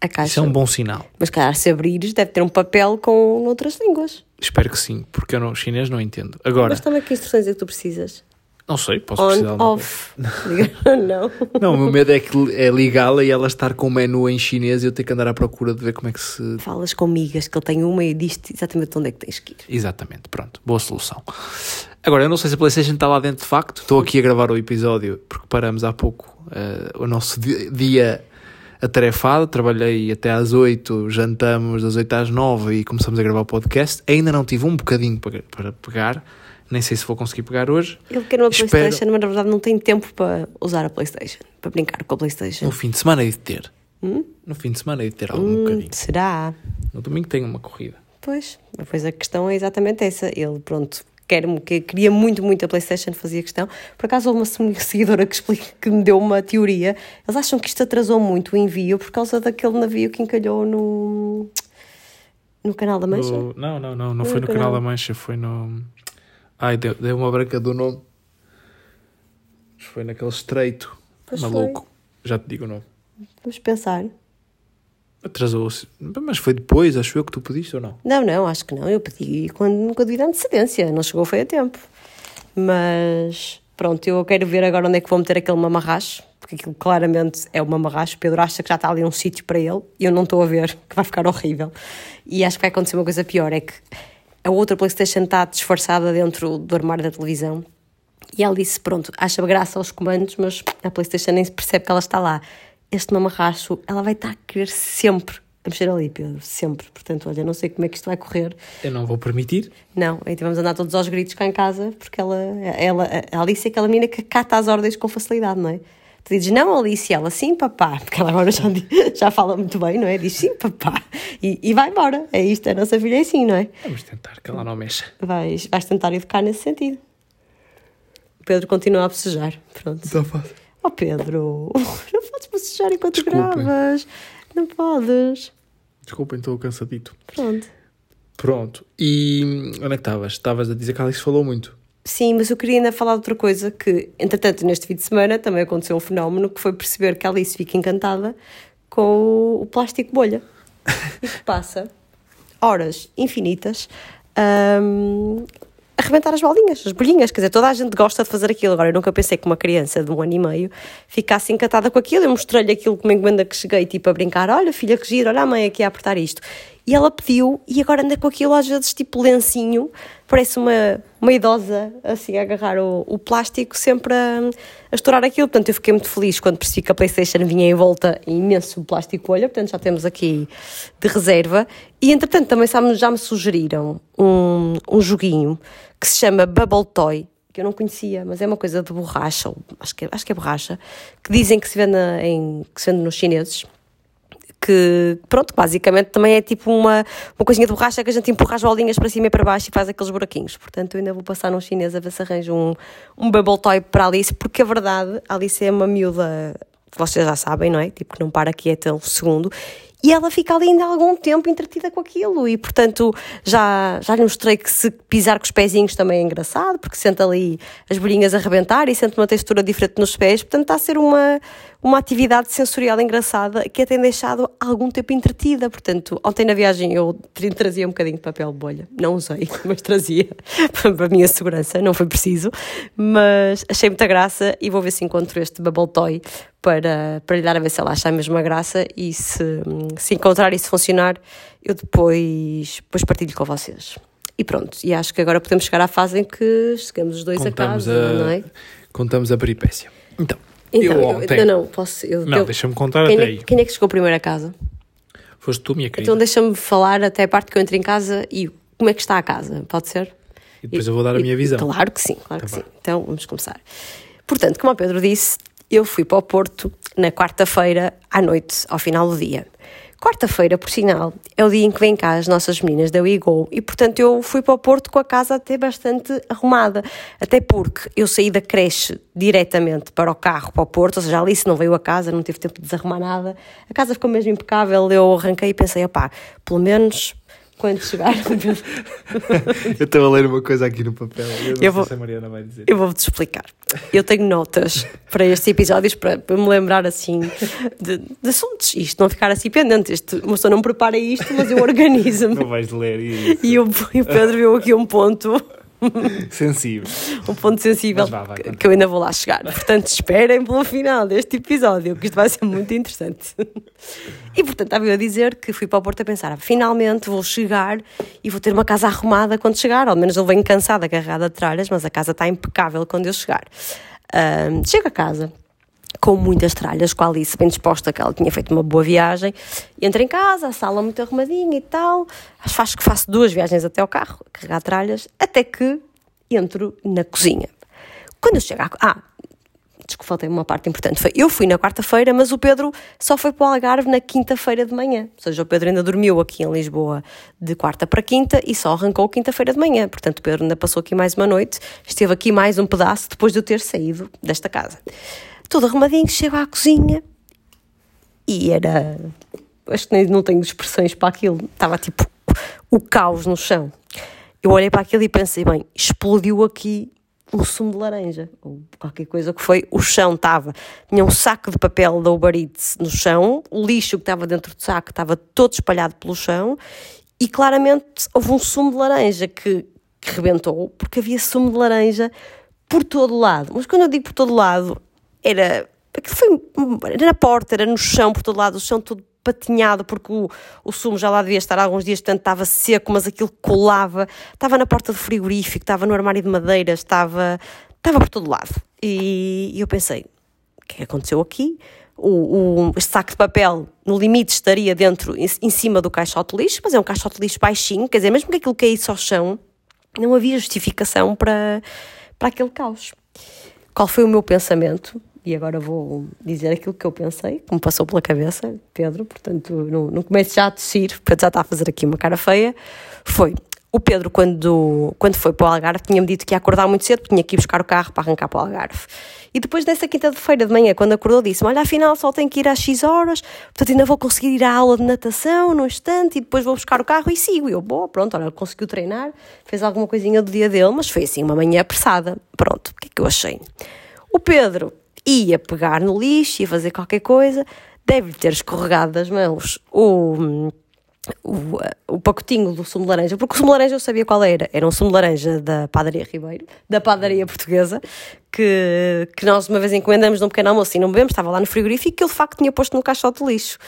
A caixa. Isso é um bom sinal. Mas calhar se abrires deve ter um papel com outras línguas. Espero que sim, porque eu não, chinês não entendo. Agora, Mas também que instruções é que tu precisas? Não sei, posso precisar On, uma off. Não. Não, o meu medo é que é ligá-la e ela estar com o menu em chinês e eu ter que andar à procura de ver como é que se. Falas com migas que ele tem uma e diz-te exatamente onde é que tens que ir. Exatamente, pronto, boa solução. Agora, eu não sei se a PlayStation está lá dentro de facto. Estou aqui a gravar o episódio porque paramos há pouco eh, o nosso di- dia atarefado. Trabalhei até às 8, jantamos das 8 às 9 e começamos a gravar o podcast. Ainda não tive um bocadinho para, para pegar, nem sei se vou conseguir pegar hoje. Ele quer uma Espero- Playstation, mas na verdade não tem tempo para usar a Playstation, para brincar com a Playstation. No fim de semana hei de ter. Hum? No fim de semana hei de ter algum Hum, bocadinho. será? No domingo tenho uma corrida. Pois, depois a questão é exatamente essa. Ele, pronto, quer que queria muito, muito a PlayStation, fazia questão. Por acaso, houve uma seguidora que, explica, que me deu uma teoria. Eles acham que isto atrasou muito o envio por causa daquele navio que encalhou no. no Canal da Mancha. No- não, não, não, não No foi no canal. Canal da Mancha, foi no. Ai, deu, deu uma branca do nome. Foi naquele estreito Pois maluco. Já te digo o nome. Vamos pensar. Atrasou-se. Mas foi depois, acho eu, que tu pediste ou não? Não, não, acho que não. Eu pedi quando, com a devida antecedência. Não chegou, foi a tempo. Mas pronto, eu quero ver agora onde é que vou meter aquele mamarracho. Porque aquilo claramente é o mamarracho. Pedro acha que já está ali um sítio para ele e eu não estou a ver, que vai ficar horrível. E acho que vai acontecer uma coisa pior: é que a outra PlayStation está disfarçada dentro do armário da televisão. E ela disse: Pronto, acha graça aos comandos, mas a PlayStation nem se percebe que ela está lá. Este mamarracho, ela vai estar a querer sempre a mexer ali, Pedro, sempre. Portanto, olha, não sei como é que isto vai correr. Eu não vou permitir. Não, aí vamos andar todos aos gritos cá em casa, porque ela, ela, a Alice é aquela menina que cata as ordens com facilidade, não é? Tu dizes, não, Alice, ela, sim, papá, porque ela agora já, já fala muito bem, não é? Diz, sim, papá, e, e vai embora. É isto, a nossa filha é assim, não é? Vamos tentar que ela não mexa. Vais, vais tentar educar nesse sentido. O Pedro continua a bocejar, pronto. Está fácil. Oh, Pedro, não podes bocejar enquanto Desculpem. gravas. Não podes. Desculpem, estou cansadito. Pronto. Pronto. E onde é que estavas? Estavas a dizer que a Alice falou muito. Sim, mas eu queria ainda falar de outra coisa que, entretanto, neste fim de semana também aconteceu um fenómeno que foi perceber que a Alice fica encantada com o, plástico bolha. e que passa horas infinitas um, a arrebentar as bolinhas, as bolinhas. Quer dizer, toda a gente gosta de fazer aquilo. Agora, eu nunca pensei que uma criança de um ano e meio ficasse encantada com aquilo. Eu mostrei-lhe aquilo como encomenda que cheguei, tipo, a brincar: olha, filha, que giro, olha a mãe aqui a apertar isto. E ela pediu, e agora anda com aquilo às vezes tipo lencinho, parece uma, uma idosa assim a agarrar o, o plástico, sempre a, a estourar aquilo. Portanto, eu fiquei muito feliz quando percebi que a PlayStation vinha em volta imenso plástico olho, portanto já temos aqui de reserva. E entretanto também já me sugeriram um, um joguinho que se chama Bubble Toy, que eu não conhecia, mas é uma coisa de borracha, acho, que é, acho que é borracha, que dizem que se vende, em, que se vende nos chineses que, pronto, basicamente também é tipo uma, uma coisinha de borracha que a gente empurra as bolinhas para cima e para baixo e faz aqueles buraquinhos. Portanto, eu ainda vou passar num chinês a ver se arranjo um, um bubble toy para a Alice, porque a verdade, a Alice é uma miúda, vocês já sabem, não é? Tipo, que não para aqui até um segundo e ela fica ali ainda algum tempo entretida com aquilo e portanto já, já lhe mostrei que se pisar com os pezinhos também é engraçado porque sente ali as bolinhas a arrebentar e sente uma textura diferente nos pés, portanto está a ser uma, uma atividade sensorial engraçada que a tem deixado algum tempo entretida, portanto ontem na viagem eu trazia um bocadinho de papel bolha, não usei, mas trazia para a minha segurança, não foi preciso, mas achei muita graça e vou ver se encontro este Bubble Toy para, para lhe dar a ver se ela acha a mesma graça e se, se encontrar e se funcionar, eu depois, depois partilho com vocês. E pronto, e acho que agora podemos chegar à fase em que chegamos os dois contamos a casa, a, não é? Contamos a peripécia. Então, então eu ontem... Eu, não, não, posso... Eu, não, deixa-me contar quem até é, aí. Quem é que chegou primeiro a casa? Foste tu, minha querida. Então deixa-me falar até a parte que eu entro em casa e como é que está a casa, pode ser? E depois e, eu vou dar a minha visão. Claro que sim, claro tá que bem. sim. Então vamos começar. Portanto, como o Pedro disse, eu fui para o Porto na quarta-feira à noite, ao final do dia. Quarta-feira, por sinal, é o dia em que vêm cá as nossas meninas da WeGo e, portanto, eu fui para o Porto com a casa até bastante arrumada. Até porque eu saí da creche diretamente para o carro, para o Porto, ou seja, a Alice não veio a casa, não teve tempo de desarrumar nada. A casa ficou mesmo impecável, eu arranquei e pensei, opá, pelo menos quando chegar. eu estou a ler uma coisa aqui no papel. Eu, eu vou, se a Mariana vai dizer. Eu vou-te explicar. Eu tenho notas para estes episódios para, para me lembrar assim de, de, assuntos. Isto não ficar assim pendente. Isto, uma pessoa não prepara isto, mas eu organizo-me. Não vais ler isso. E, o, e o Pedro viu aqui um ponto sensível. Um ponto sensível vá, vai, que eu ainda vou lá chegar. Portanto, esperem pelo final deste episódio, que isto vai ser muito interessante. E portanto, estava eu a dizer que fui para o Porto a pensar: finalmente vou chegar e vou ter uma casa arrumada quando chegar. Ao menos eu venho cansada, agarrada de tralhas, mas a casa está impecável quando eu chegar. Um, chego a casa com muitas tralhas, com a Alice bem disposta, que ela tinha feito uma boa viagem. Entro em casa, a sala muito arrumadinha e tal. Acho que faço duas viagens até ao carro, carregar tralhas, até que entro na cozinha. Quando eu chego à... Ah, desculpa, faltei uma parte importante. Foi, eu fui na quarta-feira, mas o Pedro só foi para o Algarve na quinta-feira de manhã. Ou seja, o Pedro ainda dormiu aqui em Lisboa de quarta para quinta e só arrancou quinta-feira de manhã. Portanto, o Pedro ainda passou aqui mais uma noite, esteve aqui mais um pedaço depois de eu ter saído desta casa todo arrumadinho, chego à cozinha e era. Acho que nem não tenho expressões para aquilo. Estava tipo o caos no chão. Eu olhei para aquilo e pensei, bem, explodiu aqui um sumo de laranja, ou qualquer coisa que foi, o chão estava, tinha um saco de papel da Uber Eats no chão, o lixo que estava dentro do saco estava todo espalhado pelo chão, e claramente houve um sumo de laranja que, que rebentou, porque havia sumo de laranja por todo lado. Mas quando eu digo por todo lado, era. Aquilo foi. Era na porta, era no chão, por todo lado, o chão todo patinhado, porque o, o sumo já lá devia estar há alguns dias, portanto estava seco, mas aquilo colava. Estava na porta do frigorífico, estava no armário de madeira, estava, estava por todo lado. E, e eu pensei: o que é que aconteceu aqui? O, o, este saco de papel, no limite, estaria dentro, em, em cima do caixote de lixo, mas é um caixote de lixo baixinho, quer dizer, mesmo que aquilo caísse ao chão, não havia justificação para, para aquele caos. Qual foi o meu pensamento? E agora vou dizer aquilo que eu pensei, que me passou pela cabeça, Pedro, portanto não, não comece já a tossir, porque já está a fazer aqui uma cara feia. Foi, o Pedro, quando, quando foi para o Algarve, tinha-me dito que ia acordar muito cedo, tinha que ir buscar o carro para arrancar para o Algarve. E depois dessa quinta-feira de manhã, quando acordou, disse-me: Olha, afinal só tenho que ir às X horas, portanto ainda vou conseguir ir à aula de natação no instante e depois vou buscar o carro e sigo. E eu, boa, pronto, olha, conseguiu treinar, fez alguma coisinha do dia dele, mas foi assim uma manhã apressada. Pronto, o que é que eu achei? O Pedro ia pegar no lixo, ia fazer qualquer coisa, deve ter escorregado das mãos o, o, o pacotinho do sumo de laranja, porque o sumo de laranja eu sabia qual era. Era um sumo de laranja da Padaria Ribeiro, da Padaria Portuguesa, que, que nós uma vez encomendamos num pequeno almoço e não bebemos, estava lá no frigorífico, que ele de facto tinha posto no caixote de lixo.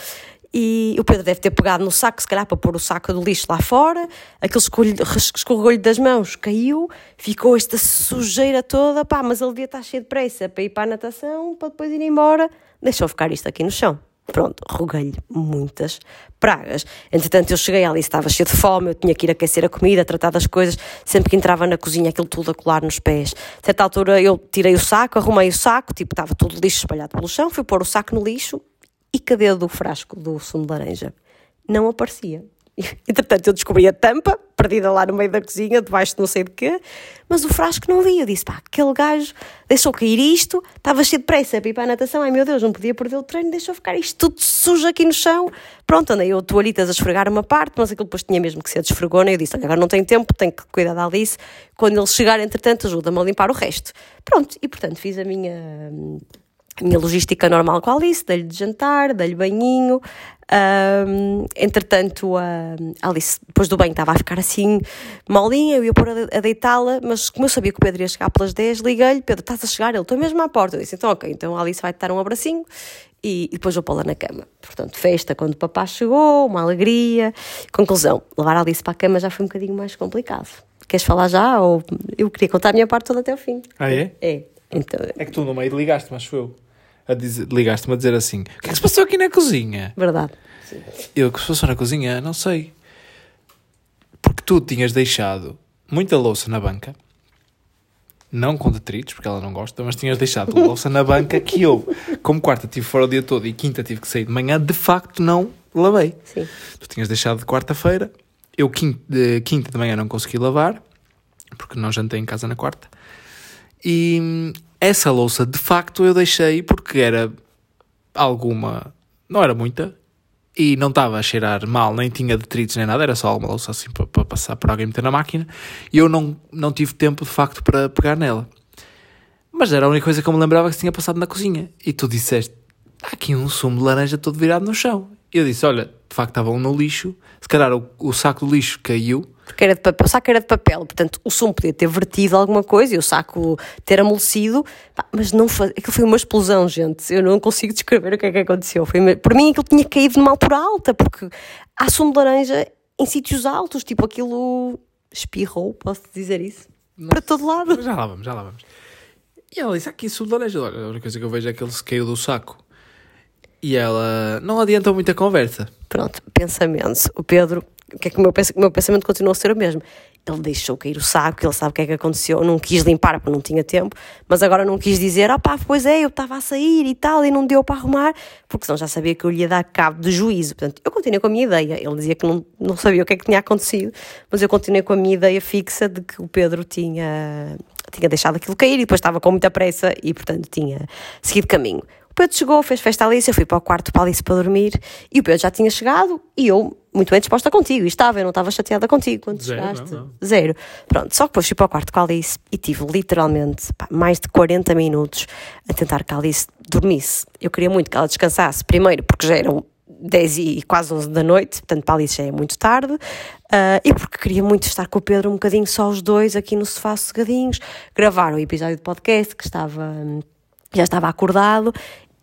E o Pedro deve ter pegado no saco, se calhar para pôr o saco do lixo lá fora, aquele escorregou-lhe das mãos, caiu, ficou esta sujeira toda, pá, mas ele devia estar cheio de pressa para ir para a natação, para depois ir embora, deixou ficar isto aqui no chão. Pronto, roguei-lhe muitas pragas. Entretanto, eu cheguei ali, estava cheio de fome, eu tinha que ir aquecer a comida, tratar das coisas. Sempre que entrava na cozinha, aquilo tudo a colar nos pés. A certa altura, eu tirei o saco, arrumei o saco, tipo, estava tudo lixo espalhado pelo chão, fui pôr o saco no lixo e cadê do frasco do sumo de laranja? Não aparecia. Entretanto, eu descobri a tampa, perdida lá no meio da cozinha, debaixo de não sei de quê, mas o frasco não via. Eu disse, pá, aquele gajo deixou cair isto, estava cheio de pressa para ir para a natação, ai meu Deus, não podia perder o treino, deixou ficar isto tudo sujo aqui no chão. Pronto, andei eu toalhitas a esfregar uma parte, mas aquilo depois tinha mesmo que ser desfregona, e eu disse, olha, agora não tenho tempo, tenho que cuidar da Alice, quando ele chegar, entretanto, ajuda-me a limpar o resto. Pronto, e portanto fiz a minha a minha logística normal com a Alice, dei-lhe de jantar, dei-lhe banhinho. Um, entretanto, a Alice, depois do banho, estava a ficar assim molinha, eu ia pôr a, deitá-la, mas como eu sabia que o Pedro ia chegar pelas 10, liguei-lhe: Pedro, estás a chegar? Ele, estou mesmo à porta. Eu disse: então, ok, então a Alice vai te dar um abracinho e, e depois vou pô-la na cama. Portanto, festa quando o papá chegou, uma alegria. Conclusão: levar a Alice para a cama já foi um bocadinho mais complicado. Queres falar já? Ou eu queria contar a minha parte toda até o fim. Ah, é? É. Então, É que tu no meio ligaste, mas foi eu. A dizer, ligaste-me a dizer assim: o que é que se passou aqui na cozinha? verdade. Eu, o que se passou na cozinha? Não sei. Porque tu tinhas deixado muita louça na banca, não com detritos, porque ela não gosta, mas tinhas deixado louça na banca que eu, como quarta tive fora o dia todo e quinta tive que sair de manhã, de facto não lavei. Sim. Tu tinhas deixado de quarta-feira, eu quinta de, quinta de manhã não consegui lavar, porque não jantei em casa na quarta. E essa louça, de facto, eu deixei porque era alguma, não era muita, e não estava a cheirar mal, nem tinha detritos nem nada, era só uma louça assim para, passar para alguém meter na máquina, e eu não, não tive tempo, de facto, para pegar nela. Mas era a única coisa que eu me lembrava que tinha passado na cozinha. E tu disseste, há aqui um sumo de laranja todo virado no chão. E eu disse, olha, de facto estava um no lixo, se calhar o, o saco do lixo caiu, Porque era de papel, o saco era de papel, portanto o sumo podia ter vertido alguma coisa e o saco ter amolecido, mas não foi, aquilo foi uma explosão, gente. Eu não consigo descrever o que é que aconteceu. Foi, por mim aquilo tinha caído numa altura alta, porque há sumo de laranja em sítios altos, tipo aquilo espirrou, posso dizer isso? Para todo lado. Já lá vamos, já lá vamos. E ela disse: aqui sumo de laranja. Olha, a única coisa que eu vejo é que ele se caiu do saco. E ela não adianta muita conversa. Pronto, pensamento. O Pedro, o que é que o meu, o meu pensamento continua a ser o mesmo? Ele deixou cair o saco, ele sabe o que é que aconteceu, não quis limpar porque não tinha tempo, mas agora não quis dizer, ah pá, pois é, eu estava a sair e tal, e não deu para arrumar, porque senão já sabia que eu lhe ia dar cabo de juízo. Portanto, eu continuei com a minha ideia. Ele dizia que não, não sabia o que é que tinha acontecido, mas eu continuei com a minha ideia fixa de que o Pedro tinha, tinha deixado aquilo cair e depois estava com muita pressa e, portanto, tinha seguido caminho. O Pedro chegou, fez festa à Alice, eu fui para o quarto para a Alice para dormir e o Pedro já tinha chegado e eu muito bem disposta contigo. E estava, eu não estava chateada contigo quando Zero, chegaste. não, não. Zero. Pronto, só que depois fui para o quarto com a Alice e tive literalmente pá, mais de 40 minutos a tentar que a Alice dormisse. Eu queria muito que ela descansasse, primeiro porque já eram 10 e quase 11 da noite, portanto para a Alice já é muito tarde, ah, e porque queria muito estar com o Pedro um bocadinho só os dois aqui no sofá sossegadinhos, gravar o episódio de podcast que estava, hum, já estava acordado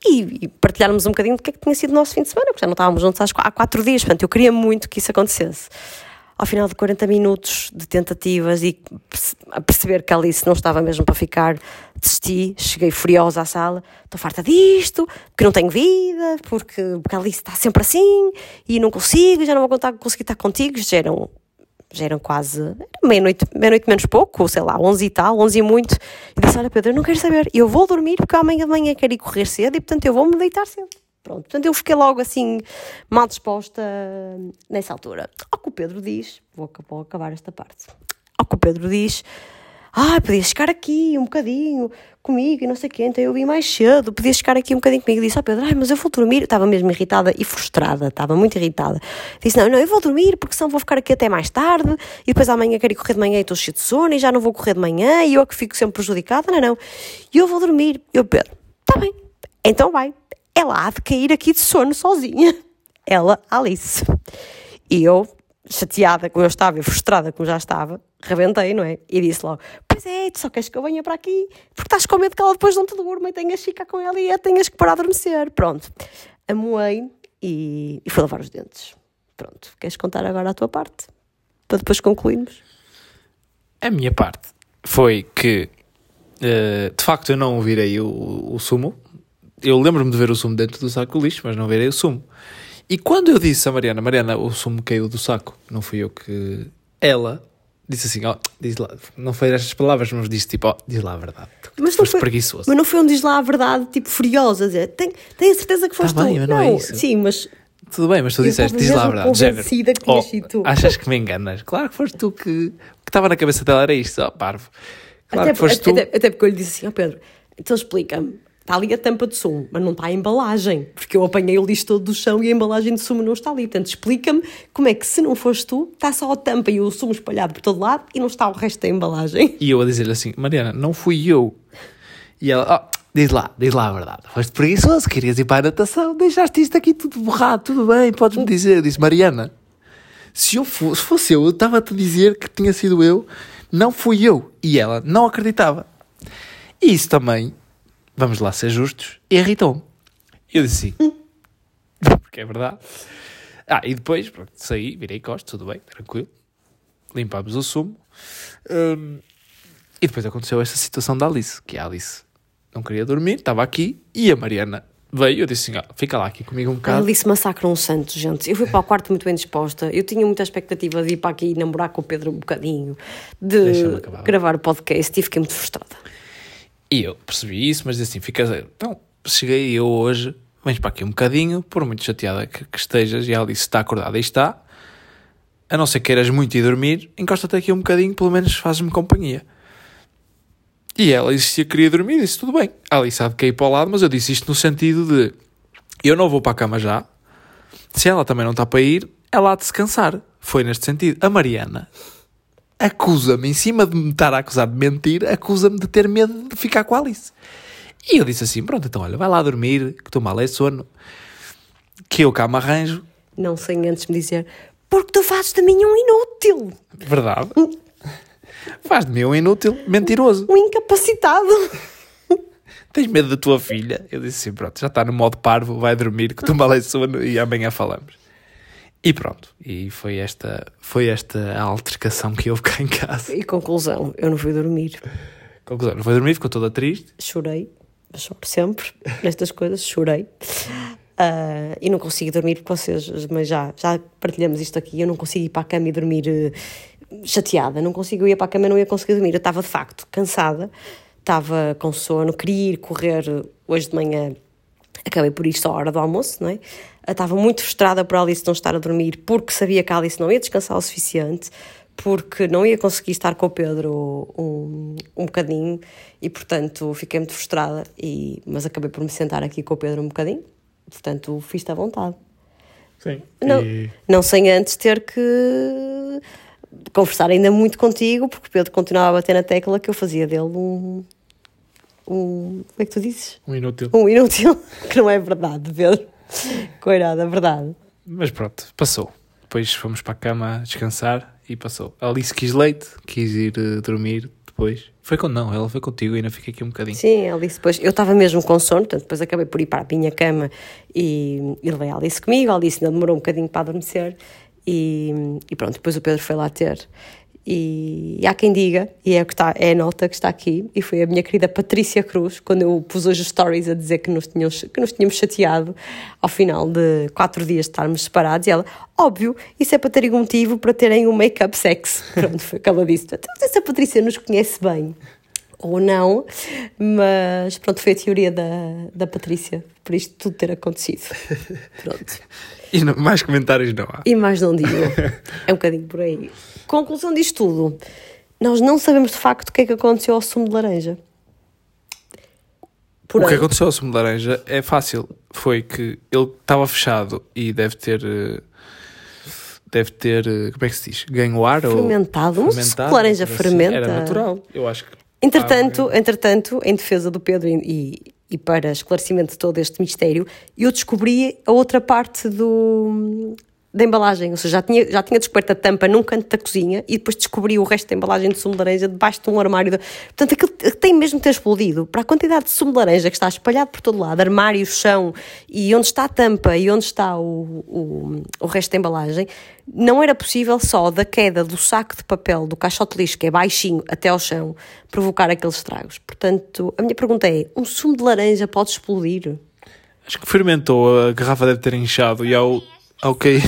e, e partilharmos um bocadinho do que é que tinha sido o nosso fim de semana, porque já não estávamos juntos há, quatro dias, portanto eu queria muito que isso acontecesse. Ao final de 40 minutos de tentativas e a perceber que a Alice não estava mesmo para ficar, desisti, cheguei furiosa à sala, estou farta disto, porque não tenho vida, porque, porque a Alice está sempre assim e não consigo, já não vou contar, conseguir estar contigo, já eram já eram quase meia-noite, meia-noite menos pouco, sei lá, 11 e tal, 11 e muito. E disse: Olha, Pedro, eu não quero saber, eu vou dormir porque amanhã de manhã quero ir correr cedo e portanto eu vou-me deitar cedo. Pronto, portanto eu fiquei logo assim mal disposta nessa altura. Ao que o Pedro diz, vou acabar esta parte. Ao que o Pedro diz: Ah, podias ficar aqui um bocadinho comigo e não sei o quê, então eu vim mais cedo, podias ficar aqui um bocadinho comigo. Disse: Ah, Pedro, ai, mas eu vou dormir. Estava mesmo irritada e frustrada, estava muito irritada. Disse: Não, não, eu vou dormir porque senão vou ficar aqui até mais tarde e depois amanhã quero ir correr de manhã e estou cheio de sono e já não vou correr de manhã e eu é que fico sempre prejudicada. Não, não, e eu vou dormir. Eu, Pedro, está bem, então vai. Ela há de cair aqui de sono sozinha. Ela, Alice. E eu, chateada como eu estava e frustrada como já estava, rebentei, não é? E disse logo: Pois é, tu só queres que eu venha para aqui porque estás com medo que ela depois não te durma e tenhas que ficar com ela e a tenhas que parar a adormecer. Pronto. Amoei e, e fui lavar os dentes. Pronto. Queres contar agora a tua parte? Para depois concluirmos? A minha parte foi que, uh, de facto, eu não virei o, o sumo. Eu lembro-me de ver o sumo dentro do saco de lixo, mas não virei o sumo. E quando eu disse a Mariana, Mariana, o sumo caiu do saco, não fui eu que. Ela disse assim, ó, diz lá, não foi estas palavras, mas disse tipo, ó, diz lá a verdade. Mas não, foi, preguiçoso. mas não foi um diz lá a verdade, tipo, furiosa, dizer, tenho, tenho a certeza que foste Tá bem, tu. mas não é isso. Sim, mas Tudo bem, mas tu Eu disseste, diz lá a verdade. género. que Oh. Achas que me enganas? Claro que foste tu que. O que estava na cabeça dela era isto, ó, parvo. Claro até, que foste tu. até, até porque eu lhe disse assim, ó Pedro, então explica-me, está ali a tampa de sumo, mas não está a embalagem, porque eu apanhei o lixo todo do chão e a embalagem de sumo não está ali. Portanto, explica-me como é que se não foste tu, está só a tampa e o sumo espalhado por todo lado e não está o resto da embalagem. E eu a dizer-lhe assim, Mariana, não fui eu. E ela, ó, diz lá, diz lá a verdade. Foste preguiçoso, querias ir para a natação, deixaste isto aqui tudo borrado, tudo bem, podes-me dizer. Eu disse, Mariana, se, eu fosse, se fosse eu, eu estava-te a dizer que tinha sido eu, não fui eu. E ela não acreditava. E isso também, vamos lá ser justos, irritou-me. Eu disse sim. Porque é verdade. Ah, e depois, pronto, saí, virei costas, tudo bem, tranquilo. Limpámos o sumo. Hum, e depois aconteceu esta situação da Alice, que a Alice não queria dormir, estava aqui, e a Mariana veio, eu disse assim, ah, fica lá aqui comigo um A bocado. Alice massacra um santo, gente. Eu fui para o quarto muito bem disposta. Eu tinha muita expectativa de ir para aqui e namorar com o Pedro um bocadinho, de gravar o podcast e fiquei muito frustrada. E eu percebi isso, mas disse assim, fica... Então, cheguei eu hoje, vens para aqui um bocadinho, por muito chateada que, que estejas, e a Alice está acordada e está, a não ser que queiras muito ir dormir, encosta-te aqui um bocadinho, pelo menos fazes-me companhia. E ela disse que queria dormir, disse tudo bem. A Alice há de cair para o lado, mas eu disse isto no sentido de eu não vou para a cama já, se ela também não está para ir, ela há de se cansar. Foi neste sentido. A Mariana acusa-me, em cima de me estar a acusar de mentir, acusa-me de ter medo de ficar com a Alice. E eu disse assim: pronto, então olha, vai lá dormir, que estou mal é sono, que eu cá me arranjo. Não sem antes me dizer, porque tu fazes de mim um inútil, Verdade. Faz de mim um inútil, mentiroso. um incapacitado. Tens medo da tua filha? Eu disse assim: pronto, já está no modo parvo, vai dormir, que estou mal é sono e amanhã falamos. E pronto, e foi esta, foi esta a altercação que houve cá em casa. E conclusão, eu não fui dormir. Conclusão, não foi dormir, ficou toda triste. Chorei, choro sempre nestas coisas, chorei. Ah, e não consigo dormir porque vocês, mas já, já partilhamos isto aqui, eu não consigo ir para a cama e dormir eh, chateada, não consigo ir para a cama e não ia conseguir dormir. Eu estava de facto cansada, estava com sono, queria ir correr hoje de manhã, acabei por ir só à hora do almoço, não é? Eu Estava muito frustrada por Alice não estar a dormir porque sabia que a Alice não ia descansar o suficiente, porque não ia conseguir estar com o Pedro um, um bocadinho e, portanto, fiquei muito frustrada, e, mas acabei por me sentar aqui com o Pedro um bocadinho, portanto, fiz-te à vontade. Sim. Não, não sem antes ter que conversar ainda muito contigo, porque o Pedro continuava a bater na tecla que eu fazia dele um. Um como é que tu dizes? Um inútil. Um inútil, que não é verdade, Pedro. Coirada, é verdade. Mas pronto, passou. Depois fomos para a cama descansar e passou. A Alice quis leite, quis ir eh, dormir depois. Foi com não, ela foi contigo e ainda fiquei aqui um bocadinho. Sim, a Alice depois. Eu estava mesmo com sono, portanto, depois acabei por ir para a minha cama e, e levei a Alice comigo. A Alice ainda demorou um bocadinho para adormecer e, e pronto, depois o Pedro foi lá ter. E, há quem diga, e é, o que está, é a nota que está aqui, e foi a minha querida Patrícia Cruz, quando eu pus hoje os stories a dizer que nos, tínhamos, que nos tínhamos chateado ao final de quatro dias de estarmos separados, e ela, óbvio, isso é para terem um motivo para terem um make-up sex. Pronto, foi o que ela disse. Então, não sei se a Patrícia nos conhece bem ou não, mas pronto, foi a teoria da, da Patrícia, por isto tudo ter acontecido. Pronto. E não- mais comentários não há. E mais não digo. É um bocadinho por aí. Conclusão disto tudo. Nós não sabemos de facto o que é que aconteceu ao sumo de laranja. O Porém, que aconteceu ao sumo de laranja é fácil. Foi que ele estava fechado e deve ter. eh, Deve ter. eh, Como é que se diz? Ganho ar? ou Fermentado? De fermentado, laranja assim. fermenta. Era natural. Eu acho que. Entretanto, Ah, entretanto, em defesa do Pedro e, e para esclarecimento de todo este mistério, eu descobri a outra parte do, da embalagem, ou seja, já tinha, já tinha descoberto a tampa num canto da cozinha e depois descobri o resto da embalagem de sumo de laranja debaixo de um armário. De... Portanto, aquilo tem mesmo ter explodido. Para a quantidade de sumo de laranja que está espalhado por todo lado, armário, chão, e onde está a tampa e onde está o, o, o resto da embalagem, não era possível só da queda do saco de papel do caixote lixo, que é baixinho, até ao chão, provocar aqueles estragos. Portanto, a minha pergunta é: um sumo de laranja pode explodir? Acho que fermentou, a garrafa deve ter inchado e ao Ok.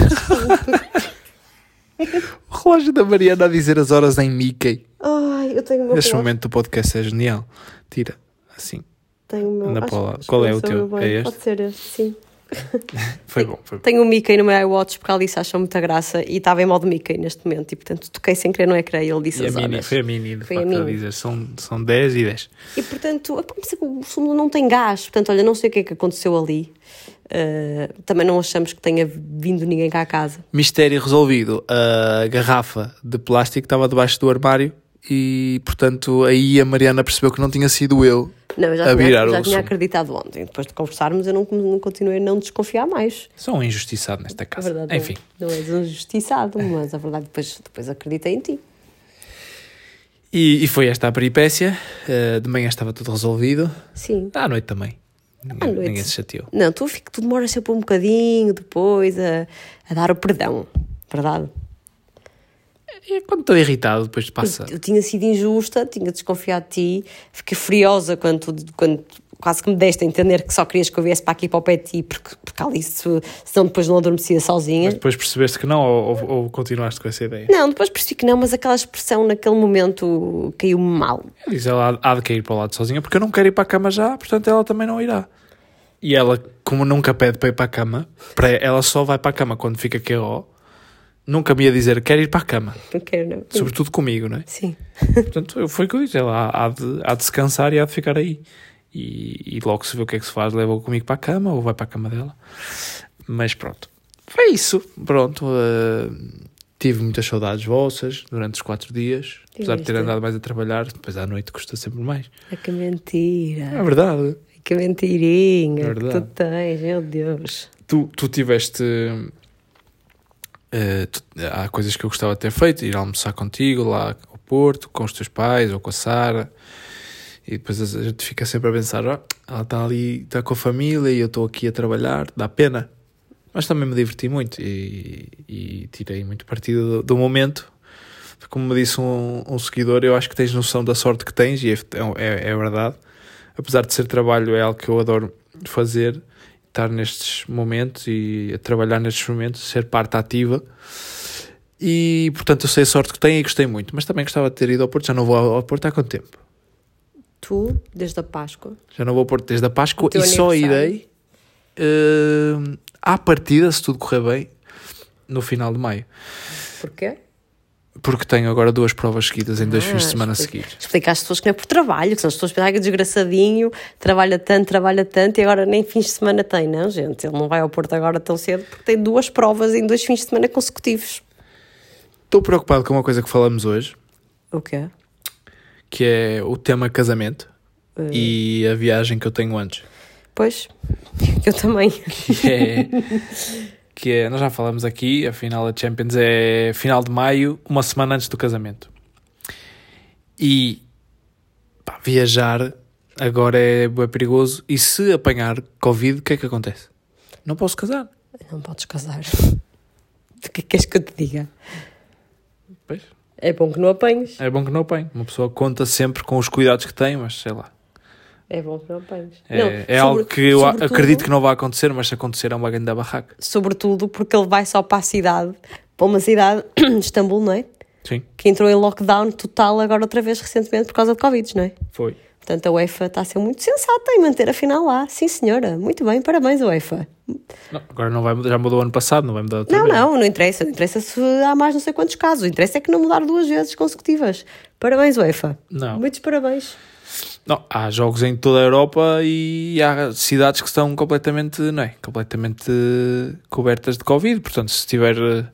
o relógio da Mariana a dizer as horas em Mickey. Ai, eu tenho o meu Este relógio. momento do podcast é genial. Tira, assim. Tenho o meu. Anda acho- para acho Qual que é o teu? É este? Pode ser este, sim. Foi bom, foi bom. Tenho o Mickey no meu iWatch porque a Alice achou muita graça e estava em modo Mickey neste momento e portanto toquei sem querer no ecrã e ele disse E a as mini, horas. foi a mini, de Foi a facto, a mini. dizer. São, são 10 e 10. E portanto, pá, mas o sumo não tem gás, portanto, olha, não sei o que é que aconteceu ali. Uh, também não achamos que tenha vindo ninguém cá a casa. Mistério resolvido. A garrafa de plástico estava debaixo do armário e, portanto, aí a Mariana percebeu que não tinha sido eu Não, eu já, a tinha, já o tinha acreditado ontem. Depois de conversarmos, eu não, não continuei a não desconfiar mais. Sou um injustiçado nesta casa. verdade Enfim. não, não és um justiçado, mas a verdade depois, depois acreditei em ti. E, e foi esta a peripécia. Uh, de manhã estava tudo resolvido. Sim. À noite também. Ninguém, À noite. ninguém se chateou. Não, tu, fico, tu demoras sempre um bocadinho depois a, a dar o perdão, verdade? E quando estou irritado, depois passa. Eu tinha sido injusta, tinha desconfiado de ti, fiquei furiosa quando, tu- quando quase que me deste a entender que só querias que eu viesse para aqui para o pé de ti, porque, porque Alice, senão depois não adormecia sozinha. Mas depois percebeste que não ou, ou- ou continuaste com essa ideia? Não, depois percebi que não, mas aquela expressão naquele momento caiu-me mal. Diz ela há de cair para o lado sozinha porque eu não quero ir para a cama já, portanto ela também não irá. E ela, como nunca pede para ir para a cama, para ela só vai para a cama quando fica QO, nunca me ia dizer quero ir para a cama, Não quero, não. sobretudo comigo, não é? Sim. Portanto, eu- foi o que eu disse, ela há de, há de descansar e há de ficar aí. E, e logo se vê o que é que se faz, leva-o comigo para a cama ou vai para a cama dela. Mas pronto, foi isso. Pronto, eh, tive muitas saudades vossas durante os quatro dias, apesar de ter Tiveste. andado mais a trabalhar, depois à noite custa sempre mais. Ah, que mentira. É verdade. Que mentirinha É que verdade. tu tens, meu Deus. Tu, tu tiveste. eh, tu- há coisas que eu gostava de ter feito, ir almoçar contigo lá ao Porto, com os teus pais ou com a Sara. E depois a gente fica sempre a pensar: ó, ela está ali, está com a família e eu estou aqui a trabalhar, dá pena. Mas também me diverti muito e, e tirei muito partido do, do momento. Como me disse um, um seguidor, eu acho que tens noção da sorte que tens, e é, é, é verdade. Apesar de ser trabalho, é algo que eu adoro fazer, estar nestes momentos e a trabalhar nestes momentos, ser parte ativa. E portanto eu sei a sorte que tenho e gostei muito, mas também gostava de ter ido ao Porto. Já não vou ao Porto há quanto tempo? Tu, desde a Páscoa, Já não vou Porto desde a Páscoa e só irei eh, à partida, se tudo correr bem, no final de maio. porquê? Porque tenho agora duas provas seguidas em dois Ah, fins de semana seguidos. Explica às pessoas que não é por trabalho, que são as pessoas que pensam que é desgraçadinho, trabalha tanto, trabalha tanto e agora nem fins de semana tem, não, gente? Ele não vai ao Porto agora tão cedo porque tem duas provas em dois fins de semana consecutivos. Estou preocupado com uma coisa que falamos hoje, O quê? Que é o tema casamento Eh. e a viagem que eu tenho antes. Pois, eu também. Que é, que é, nós já falamos aqui, a final da Champions é final de maio, uma semana antes do casamento. E pá, viajar agora é, bué perigoso. E se apanhar Covid, o que é que acontece? Não posso casar. Não podes casar. O que é que queres que eu te diga? Pois. É bom que não apanhes. É bom que não apanhe. Uma pessoa conta sempre com os cuidados que tem, mas sei lá. É bom que não apanhes. É, Não, é sobre- algo que eu sobretudo- acredito que não vai acontecer, mas se acontecer é uma grande barraca. Sobretudo porque ele vai só para a cidade, para uma cidade, Istambul, não é? Sim, Que entrou em lockdown total agora outra vez recentemente por causa de Covid, não é? foi. Portanto, a UEFA está a ser muito sensata em manter a final lá. Sim, senhora. Muito bem, parabéns, UEFA. Não, agora não vai já mudou ano passado, não vai mudar outra Não, vez. não, não interessa. Não interessa se há mais não sei quantos casos. O interessa é que não mudaram duas vezes consecutivas. Parabéns, UEFA. Não. Muitos parabéns. Não, há jogos em toda a Europa e há cidades que estão completamente, não é? Completamente cobertas de Covid. Portanto, se tiver, eh,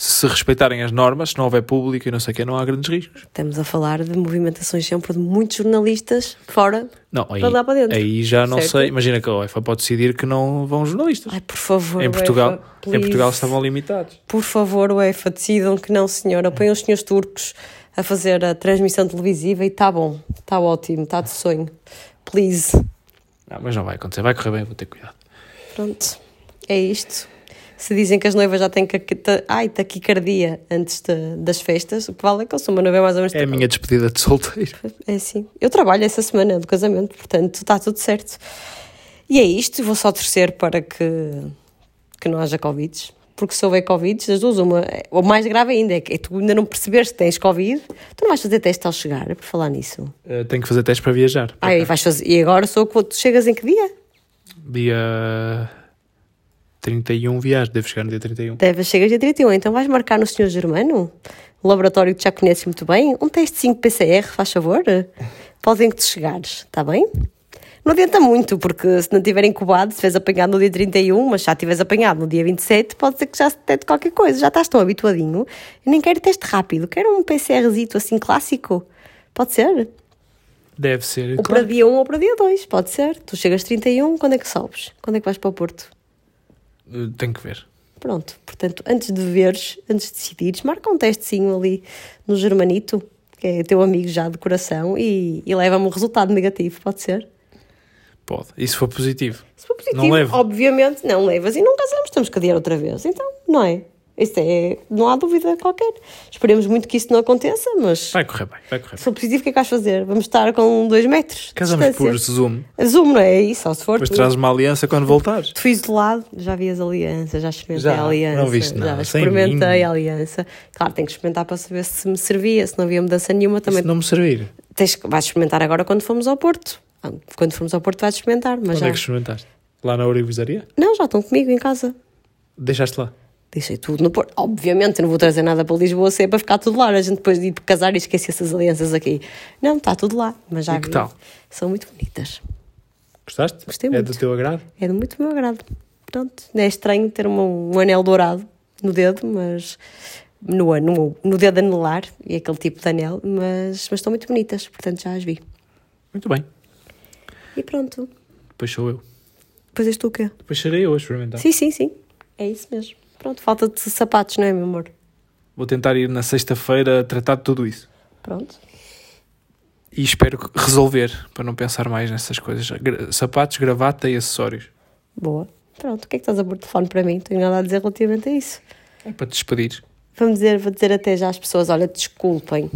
se respeitarem as normas, se não houver público e não sei o que, não há grandes riscos. Estamos a falar de movimentações sempre de muitos jornalistas fora. Não, aí, Para lá para dentro. aí já não Certo. sei. Imagina que a UEFA pode decidir que não vão jornalistas. Ai, por favor, em Portugal, UEFA, em. Portugal estavam limitados. Por favor, UEFA, decidam que não, senhora. Põem os senhores turcos a fazer a transmissão televisiva e está bom, está ótimo, está de sonho. Please. Não, mas não vai acontecer, vai correr bem, vou ter cuidado. Pronto, é isto. Se dizem que as noivas já têm ca- ta- ai, taquicardia antes de- das festas, o que vale é que eu sou uma noiva mais ou menos. É a minha despedida de solteiro. É assim. Eu trabalho essa semana do casamento, portanto está tudo certo. E é isto, vou só torcer para que, que não haja Covid. Porque se houver Covid, das duas, uma. O mais grave ainda é que tu ainda não percebeste que tens Covid, tu não vais fazer teste ao chegar, por falar nisso. Uh, tenho que fazer teste para viajar. Ah, e, vais fazer, e agora sou que tu chegas em que dia? Dia 31 viagem, devo chegar no dia 31. Deve, chegas dia 31, então vais marcar no Sr. Germano, o laboratório que já conheces muito bem, um teste 5 PCR, faz favor. Podem que te chegares, está bem? Não adianta muito, porque se não tiver incubado, se tiveres apanhado no dia 31, mas já tiveres apanhado no dia 27, pode ser que já se detecte qualquer coisa. Já estás tão habituadinho. Eu nem quero teste rápido, quero um PCRzito assim clássico. Pode ser? Deve ser. Ou para dia 1 ou para dia 2, pode ser. Tu chegas 31, quando é que sobes? Quando é que vais para o Porto? Uh, Tenho que ver. Pronto, portanto, antes de veres, antes de decidires, marca um testezinho ali no Germanito, que é teu amigo já de coração, e, e leva-me um resultado negativo, pode ser? Pode. E se for positivo? Se for positivo, Não levo. obviamente não levas e não casamos, temos que adiar outra vez. Então, não é? Isso é, não há dúvida qualquer. Esperemos muito que isso não aconteça, mas Vai correr bem, vai correr se bem. for positivo, o que é que vais fazer? Vamos estar com dois metros de Casamos por. Zoom. Zoom, não é isso? Só se for Depois tu. trazes uma aliança quando voltares. Tu isolado, já vi as alianças, já experimentei Já, a aliança. não viste Já nada, sem experimentei a aliança. Claro, tenho que experimentar para saber se me servia, se não havia mudança nenhuma também. Se não me servir, Tens, vais experimentar agora quando fomos ao Porto. Ah, Quando formos ao Porto vais experimentar, mas onde já. é que experimentaste? Lá na Ourivisaria? Não, já estão comigo em casa. Deixaste lá. Deixei tudo no Porto. Obviamente, não vou trazer nada para Lisboa se é para ficar tudo lá. A gente depois de ir casar e esquecer essas alianças aqui. Não, está tudo lá. Mas já E que vi. tal? São muito bonitas. Gostaste? Gostei É muito. do teu agrado? É de muito meu agrado. Pronto, é estranho ter uma- um anel dourado no dedo, mas no, no, no dedo anelar, e aquele tipo de anel, mas, mas estão muito bonitas, portanto já as vi. Muito bem. E pronto. Depois sou eu. Depois és tu o quê? Depois serei eu a experimentar. Sim, sim, sim. É isso mesmo. Pronto, falta de sapatos, não é, meu amor? Vou tentar ir na sexta-feira tratar de tudo isso. Pronto. E espero resolver, para não pensar mais nessas coisas. Gra- Sapatos, gravata e acessórios. Boa. Pronto, o que é que estás a pôr telefone para mim? Não tenho nada a dizer relativamente a isso. É para te despedir. Vamos dizer, vou dizer até já às pessoas, olha, desculpem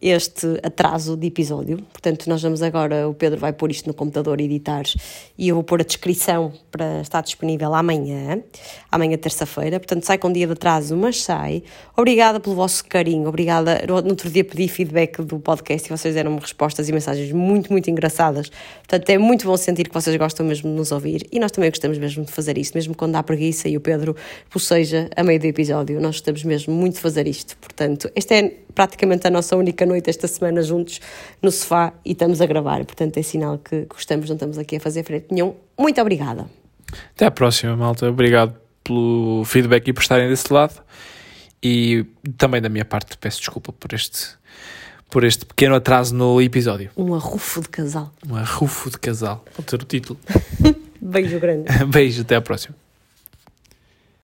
este atraso de episódio. Portanto, nós vamos agora, o Pedro vai pôr isto no computador, editar, e eu vou pôr a descrição para estar disponível amanhã, amanhã terça-feira. Portanto, sai com um dia de atraso, mas sai. Obrigada pelo vosso carinho, obrigada. No outro dia pedi feedback do podcast e vocês deram-me respostas e mensagens muito, muito engraçadas. Portanto, é muito bom sentir que vocês gostam mesmo de nos ouvir e nós também gostamos mesmo de fazer isto, mesmo quando há preguiça e o Pedro boceja a meio do episódio. Nós gostamos mesmo muito de fazer isto. Portanto, esta é praticamente a nossa única noite esta semana juntos no sofá e estamos a gravar. Portanto, é sinal que gostamos, não estamos aqui a fazer frente nenhum. Muito obrigada. Até à próxima, malta. Obrigado pelo feedback e por estarem desse lado. E também da minha parte peço desculpa por este, por este pequeno atraso no episódio. Um arrufo de casal. Um arrufo de casal. Pode ser o título. Beijo grande. Beijo, até à próxima.